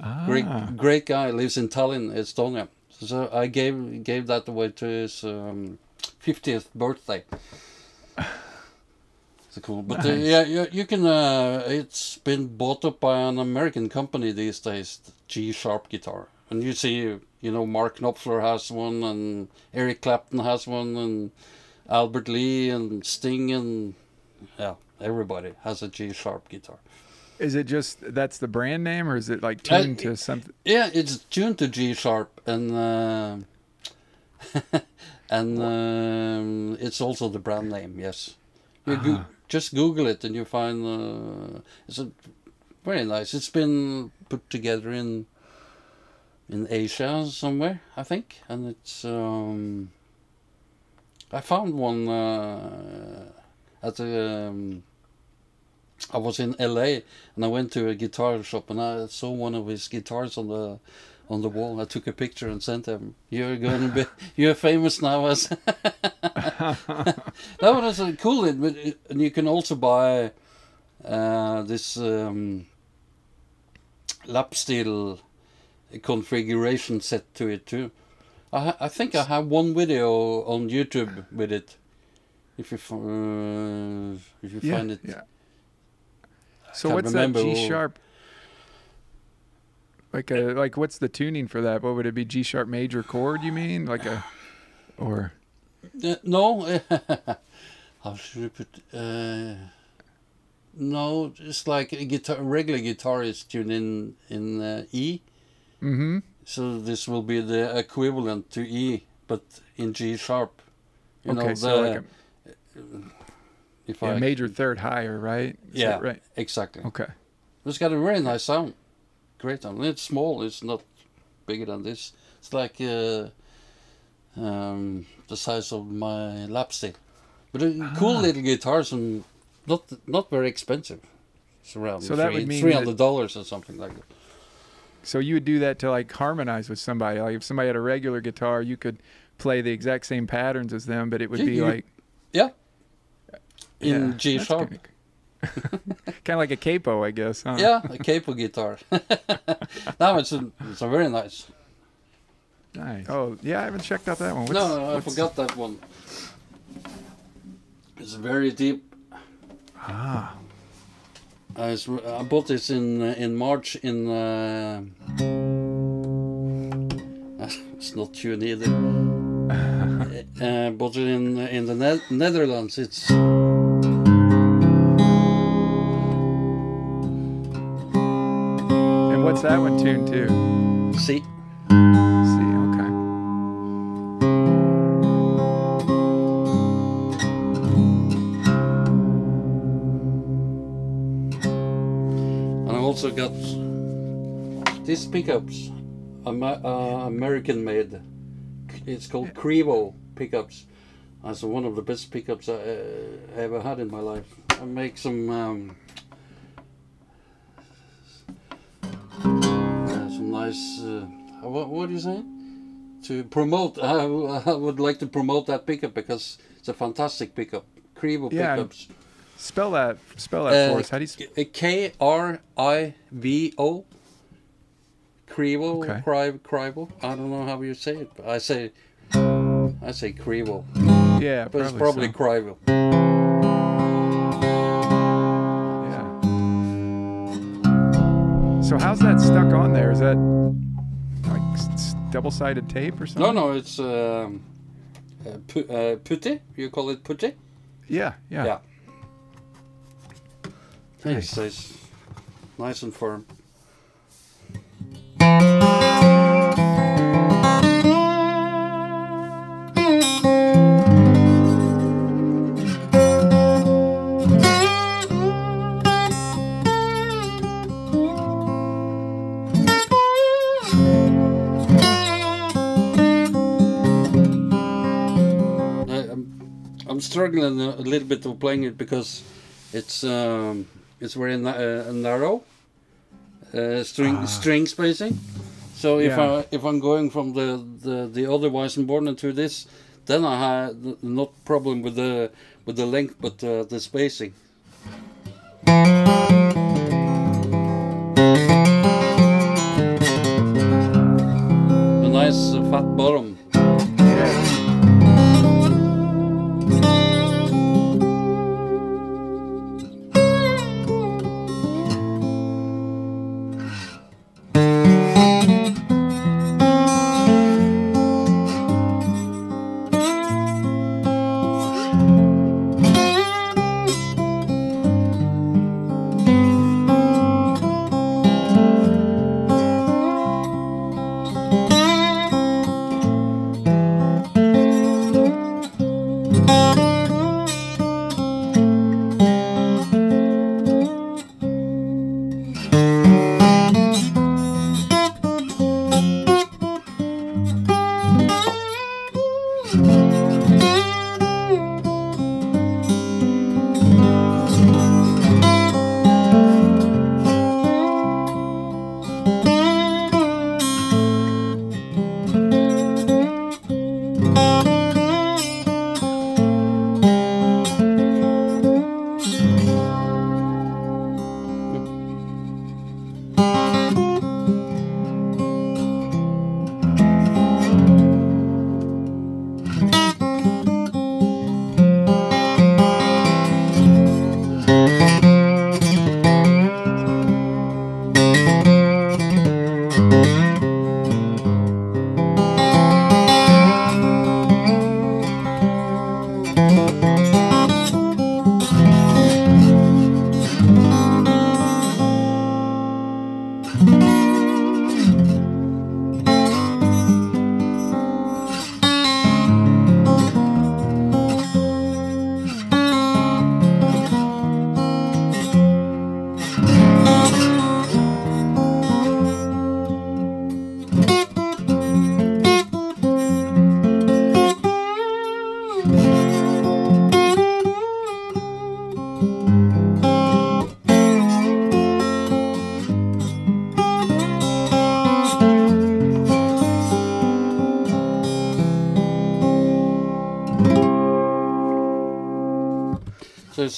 Ah. Great, great guy. Lives in Tallinn, Estonia. So I gave gave that away to his um, 50th birthday. So cool. But uh, yeah, you, you can. Uh, it's been bought up by an American company these days. G sharp guitar, and you see, you know, Mark Knopfler has one, and Eric Clapton has one, and Albert Lee and Sting, and yeah, everybody has a G sharp guitar. Is it just that's the brand name, or is it like Uh, tuned to something? Yeah, it's tuned to G sharp, and uh, and um, it's also the brand name. Yes, you go- Ah. just Google it and you find uh, it's a very nice. It's been put together in in Asia somewhere, I think, and it's. Um, I found one uh, at a. Um, I was in LA and I went to a guitar shop and I saw one of his guitars on the on the wall. I took a picture and sent him. You're going to be you're famous now as that was uh, cool. It, and you can also buy uh, this um, lap steel configuration set to it too. I ha- I think I have one video on YouTube with it. If you uh, if you yeah, find it, yeah. So what's that G sharp? Like a like what's the tuning for that? What would it be? G sharp major chord? You mean like a or Uh, no, how should I put? Uh, no, it's like a guitar. Regular guitar is tuned in in uh, E, mm-hmm. So this will be the equivalent to E, but in G sharp. You Okay, know, so the, like a if yeah, I major third higher, right? Is Yeah. right. exactly. Okay. It's got a very nice sound, great sound. It's small. It's not bigger than this. It's like uh, um, the size of my lap steel. But a cool little guitars and not not very expensive. It's around So that would mean three hundred dollars or something like that. So you would do that to like harmonize with somebody. Like if somebody had a regular guitar, you could play the exact same patterns as them, but it would You- be you- like Yeah. In yeah, G sharp. kind of like a capo, I guess. Huh? Yeah, a capo guitar. now it's a, it's a very nice. Nice. Oh yeah, I haven't checked out that one. What's, no, no, I forgot that one. It's very deep. Ah, I, s- I bought this in uh, in March in. Uh, it's not tuned either. uh, bought it in in the ne- Netherlands. It's and what's that one tuned to? C. also got these pickups, uh, American made. It's called Krivo pickups. That's one of the best pickups I uh, ever had in my life. I make some um, uh, some nice. Uh, what, what do you say? To promote, I, w- I would like to promote that pickup because it's a fantastic pickup. Krivo Yeah, pickups. Spell that. Spell that for Uh, us. How do you? Sp- K- R I V O. Krivo, Okay. Krivo. I don't know how you say it, but I say, I say Krivo, yeah, but it's probably so. Krivo. Yeah. So how's that stuck on there? Is that like double-sided tape or something? No, no, it's um, uh, pu- uh, putty. You call it putty? Yeah, yeah. Yeah. Nice. It's, it's nice and firm. Struggling a, a little bit of playing it because it's um, it's very uh, narrow uh, string string spacing. So if Yeah. I if I'm going from the the, the other Weissenborn to this, then I have not problem with the with the length but uh, the spacing. A nice uh, fat bottom.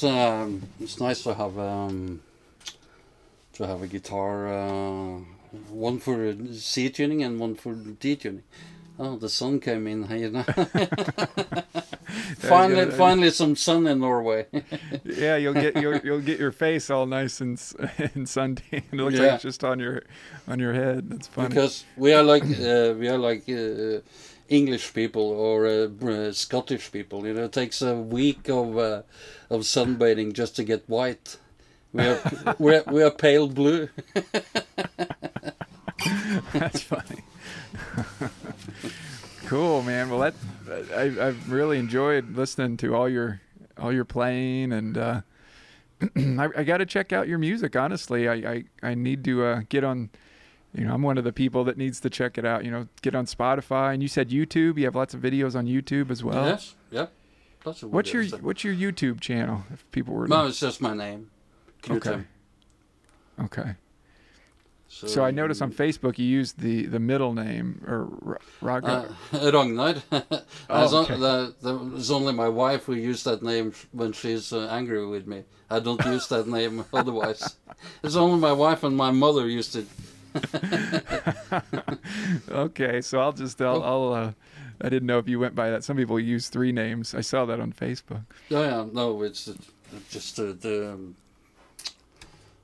There's um, it's nice to have um, to have a guitar, uh, one for C tuning and one for D tuning. Oh, the sun came in here now. finally, finally, some sun in Norway. Yeah, you'll get you'll, you'll get your face all nice and and sun tan. It looks like Yeah. it's just on your on your head. That's funny. because we are like uh, we are like uh, English people or uh, Scottish people. You know, it takes a week of uh, of sunbathing just to get white. We are we are, we are pale blue. That's funny. cool, man. Well, that I, I've really enjoyed listening to all your all your playing, and uh, I, I got to check out your music. Honestly, I I, I need to uh, get on. You know, I'm one of the people that needs to check it out. You know, get on Spotify, and you said YouTube. You have lots of videos on YouTube as well. yes, yep. That's a What's your thing. What's your YouTube channel? If people were to, No, it's just my name. Okay. Okay. So I noticed on Facebook you used the the middle name or Ra- Raga. Uh, Ragnar. As Oh, okay. the, the, it's only my wife who used that name when she's uh, angry with me. I don't use that name otherwise. It's only my wife and my mother used it. okay, so I'll just I'll. I'll uh, I didn't know if you went by that. Some people use three names. I saw that on Facebook. Oh yeah, no, it's just uh, the um,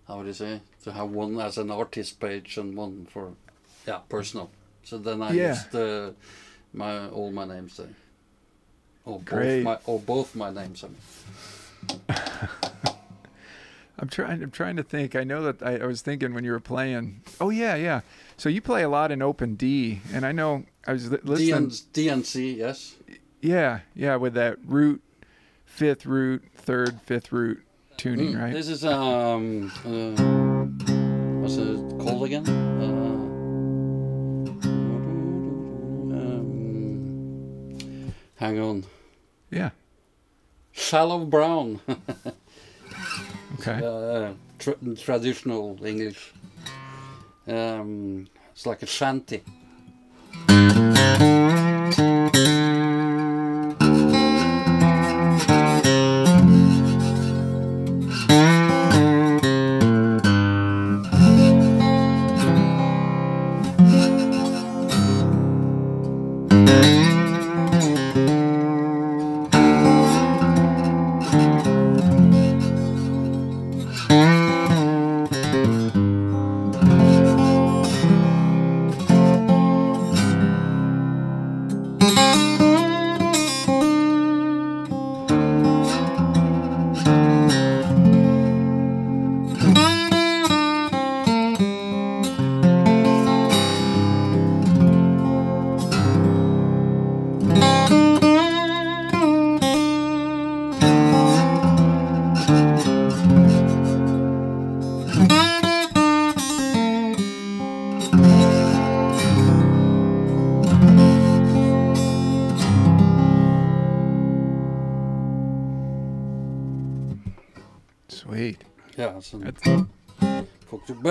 how would you say to have one as an artist page and one for yeah personal. So then I Yeah. used uh, my all my names there. Or Great. both my or both my names. I mean. I'm trying. I'm trying to think. I know that I, I was thinking when you were playing. Oh yeah, yeah. So you play a lot in open D, and I know I was li- listening. DN, DNC, yes. Yeah, yeah, with that root, fifth root, third, fifth root tuning, Mm, right? This is um, uh, what's it called again? Uh, um, hang on, Yeah. shallow brown, Okay. uh, tra- traditional English. Um, it's like a shanty.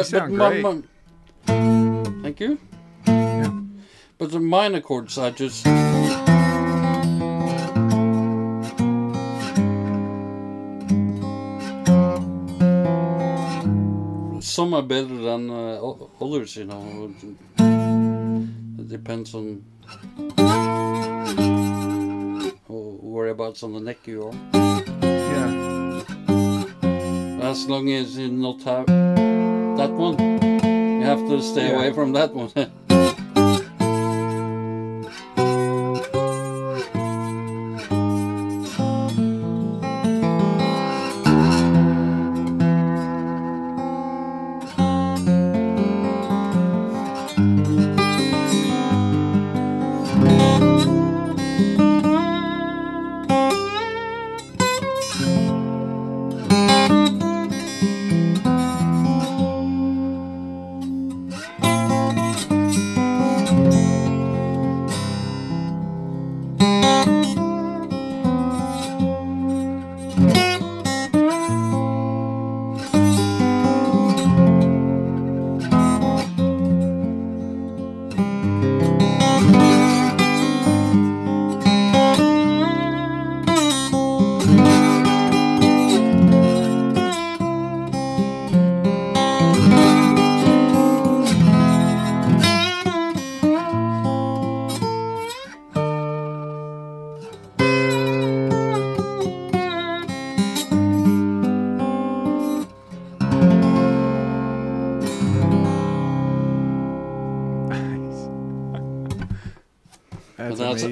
But, but my- great. my- thank you. yeah. But the minor chords, I just. Some are better than uh, others, you know. It depends on wh- whereabouts on the neck you are. Yeah. As long as you not have that one, you have to stay Yeah. away from that one.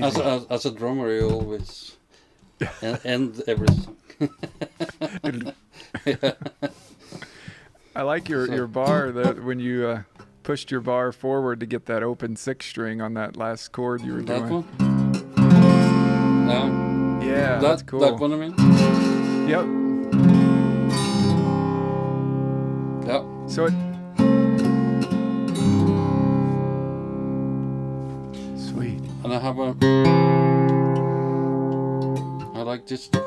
amazing. as, as, as a drummer, you always end, end every song. yeah. I like your So- your bar that when you uh, pushed your bar forward to get that open six string on that last chord you were That doing. one? Yeah. Yeah, that, that's cool. That one, I mean? Yep. Yeah. So it. And I have a. I like this. Do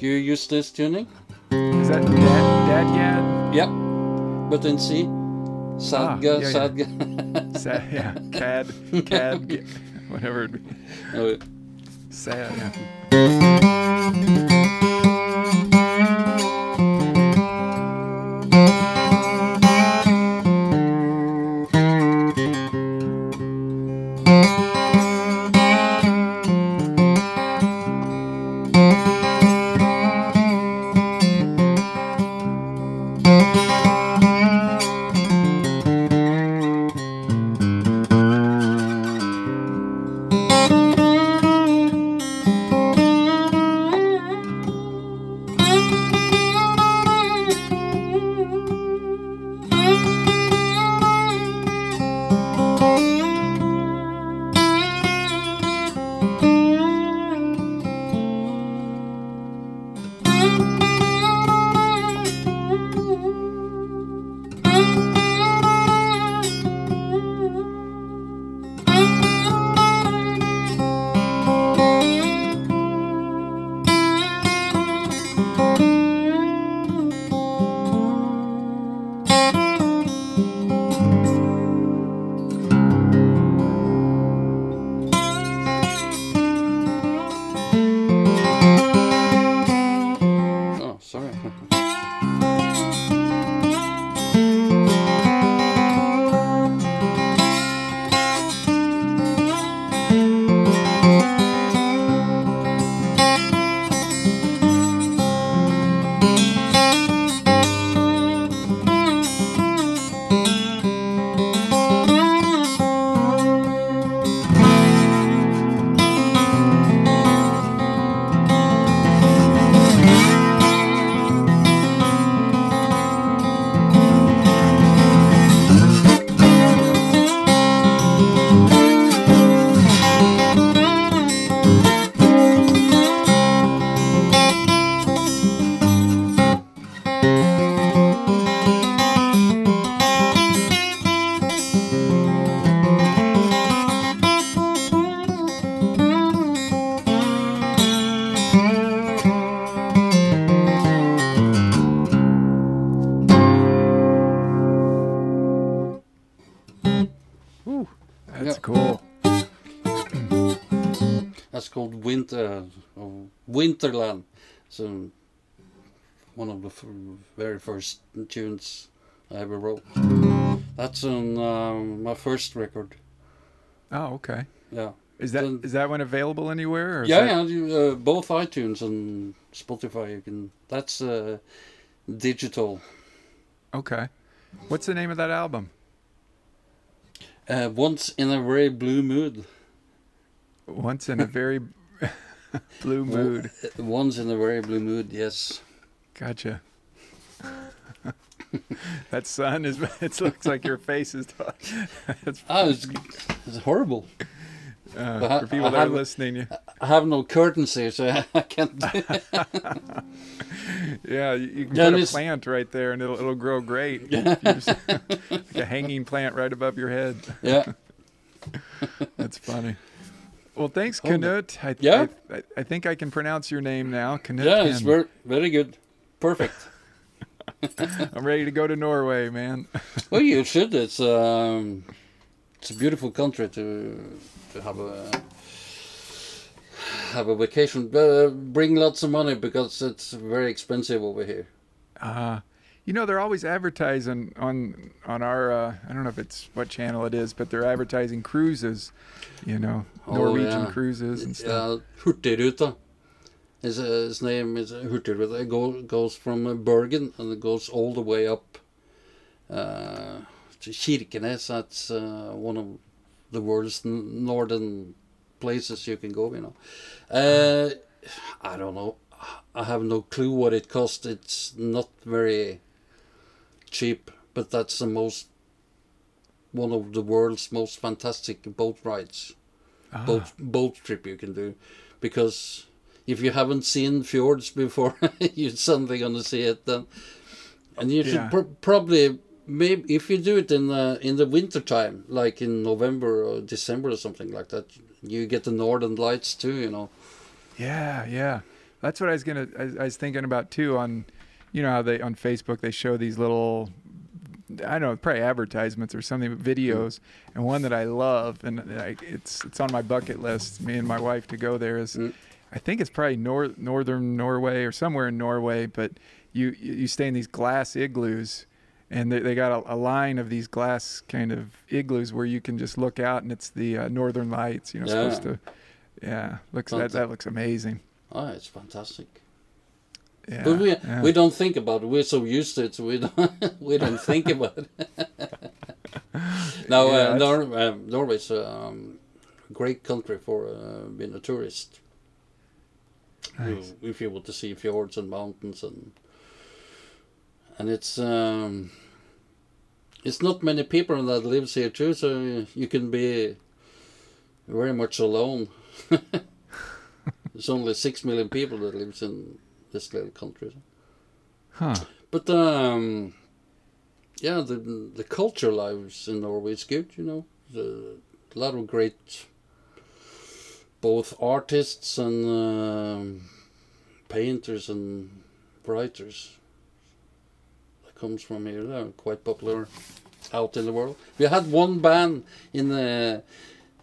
you use this tuning? Is that Dad, DADGAD? Yep. But in C. Ah, Sadga, yeah, yeah. sadga. Sad, yeah. Cad, Cad, whatever. it be. Oh, Sad, yeah. Oh So one of the f- very first tunes I ever wrote. That's on um, my first record. Oh, okay. Yeah. Is that Then- is that one available anywhere? Or Yeah, that- yeah. You, uh, both iTunes and Spotify. You can. That's uh, digital. Okay. What's the name of that album? Uh, once in a very blue mood. Once in a very blue mood. Uh, Once in a very blue mood. Yes. Gotcha. that sun is. It looks like your face is. It's, Ah, it's, it's horrible. uh, for people I that are listening, you- I have no curtains here, so I can't. yeah, you, you can Yeah, put a plant right there, and it'll it'll grow great. Just- like a hanging plant right above your head. yeah. That's funny. Well, thanks. Knut. I, Yeah? I, I think I can pronounce your name now. Knut. Yeah, it's very very good. Perfect. I'm ready to go to Norway, man. well, you should. It's um, it's a beautiful country to to have a have a vacation. Uh, bring lots of money because it's very expensive over here. Uh, you know, they're always advertising on on our. Uh, I don't know if it's what channel it is, but they're advertising cruises. You know, Oh, Norwegian yeah. cruises and stuff. Yeah, Hurtigruta. His, uh, his name is Hurtigruten. It go, goes from uh, Bergen and it goes all the way up uh, to Kirkenes. That's uh, one of the world's northern places you can go. You know, uh, I don't know. I have no clue what it costs. It's not very cheap, but that's the most one of the world's most fantastic boat rides, Ah, boat boat trip you can do, because if you haven't seen fjords before, you're suddenly gonna see it then, and you should pr- probably maybe if you do it in the in the winter time, like in November or December or something like that, you get the northern lights too. You know. Yeah, yeah. That's what I was gonna. I, I was thinking about too. On, you know how they on Facebook they show these little, I don't know, probably advertisements or something, but videos. And one that I love, and I, it's it's on my bucket list. Me and my wife to go there is, Mm. I think it's probably nor- northern Norway or somewhere in Norway. But you you stay in these glass igloos. And they, they got a, a line of these glass kind of igloos where you can just look out and it's the uh, northern lights. You know, Yeah. supposed to, yeah, looks that, that looks amazing. Oh, it's fantastic. Yeah, But we yeah. we don't think about it. We're so used to it, so we don't we don't think about it. now, Yeah, uh, Nor- uh, Norway's a um, great country for uh, being a tourist. You- Nice. If you want to see fjords and mountains and and it's um, it's not many people that lives here too, so you can be very much alone. There's only six million people that lives in this little country. Huh. But um, yeah, the the culture lives in Norway is good. You know, There's a lot of great, both artists and um, painters and writers. That comes from here. They're quite popular out in the world. We had one band in the.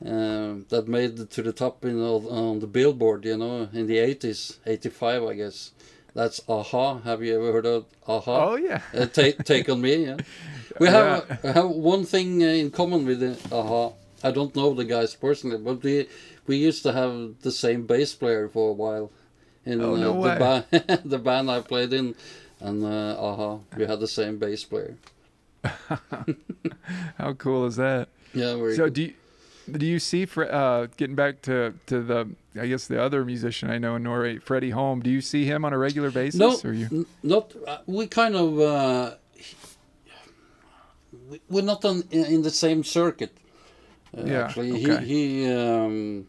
Um, that made it to the top in all- on the Billboard, you know, in the eighties, eighty five, I guess. That's A-ha. Have you ever heard of A-ha? Oh yeah. uh, take take on me. Yeah. We have, uh, have one thing in common with the A-ha. I don't know the guys personally, but we we used to have the same bass player for a while in Oh, no uh, the band the band I played in, and uh, A-ha. We had the same bass player. How cool is that? Yeah, So cool. do you, do you see uh, getting back to to the I guess the other musician I know in Norway, Freddie Holm? Do you see him on a regular basis? No, Or you? not. Uh, we kind of. Uh, we- we're not on in, in the same circuit. Uh, Yeah, Actually, okay. he he um,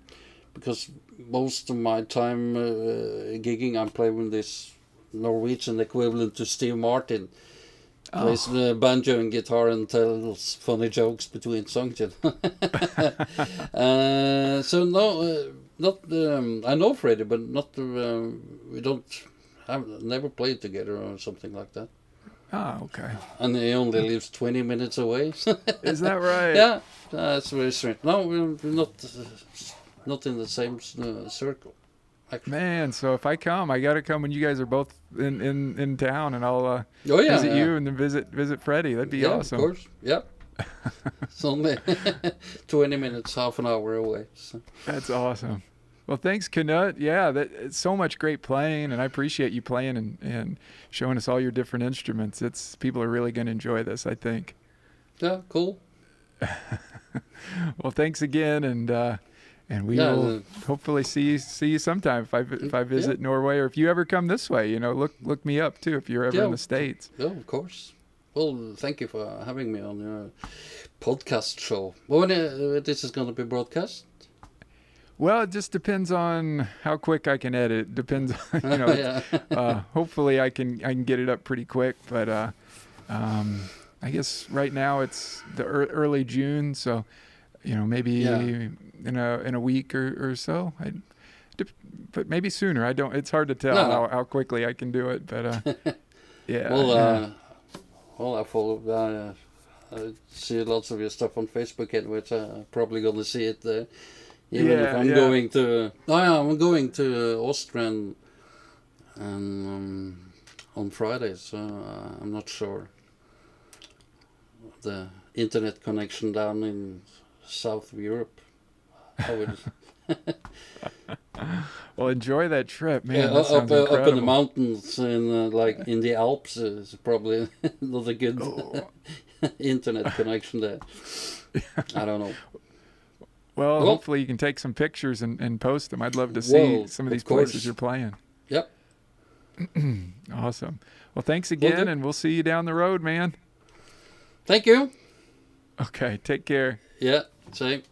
because most of my time uh, gigging, I'm playing with this Norwegian equivalent to Steve Martin. Plays Oh. the banjo and guitar and tells funny jokes between songs. uh, so no, uh, not um, I know Freddie, but not uh, we don't have never played together or something like that. Oh, okay. And he only lives twenty minutes away. Is that right? yeah, that's very strange. No, we're not not in the same uh, circle. Actually. Man, so if I come, I got to come when you guys are both in in, in town, and I'll uh, Oh yeah, visit yeah. you and then visit visit Freddie. That'd be yeah, awesome. Of course, yeah. it's only twenty minutes, half an hour away. So. That's awesome. Well, thanks, Knut. Yeah, that it's so much great playing, and I appreciate you playing and, and showing us all your different instruments. It's people are really going to enjoy this, I think. Yeah, cool. Well, thanks again, and uh, and we Yeah, will the- hopefully see you, see you sometime if I if I Yeah. visit Norway or if you ever come this way. You know, look look me up too if you're ever in the states. Yeah, of course. Well, thank you for having me on your podcast show. When uh, this is going to be broadcast? Well, it just depends on how quick I can edit. It depends, you know. yeah. uh, hopefully, I can I can get it up pretty quick. But uh, um, I guess right now it's the ear early June, so you know maybe Yeah. in a in a week or, or so. I, but maybe sooner. I don't. It's hard to tell No, how, how quickly I can do it. But uh, yeah. well, yeah. uh, well, I follow. Uh, I see lots of your stuff on Facebook, and which I'm probably going to see it. Uh, even if Yeah, I'm yeah. going to, oh yeah, I'm going to Austria and, and um, on Friday, so uh, I'm not sure. The internet connection down in south of Europe, how it Well, enjoy that trip, man. yeah, that up, uh, up in the mountains in uh, like in the Alps is probably not a good Oh. internet connection there. I don't know. Well, Well- hopefully you can take some pictures and, and post them. I'd love to see Well, some of of these places you're playing. Yep. Awesome. Well, thanks again, do. and we'll see you down the road, man. Thank you. Okay, take care. Yeah. Same.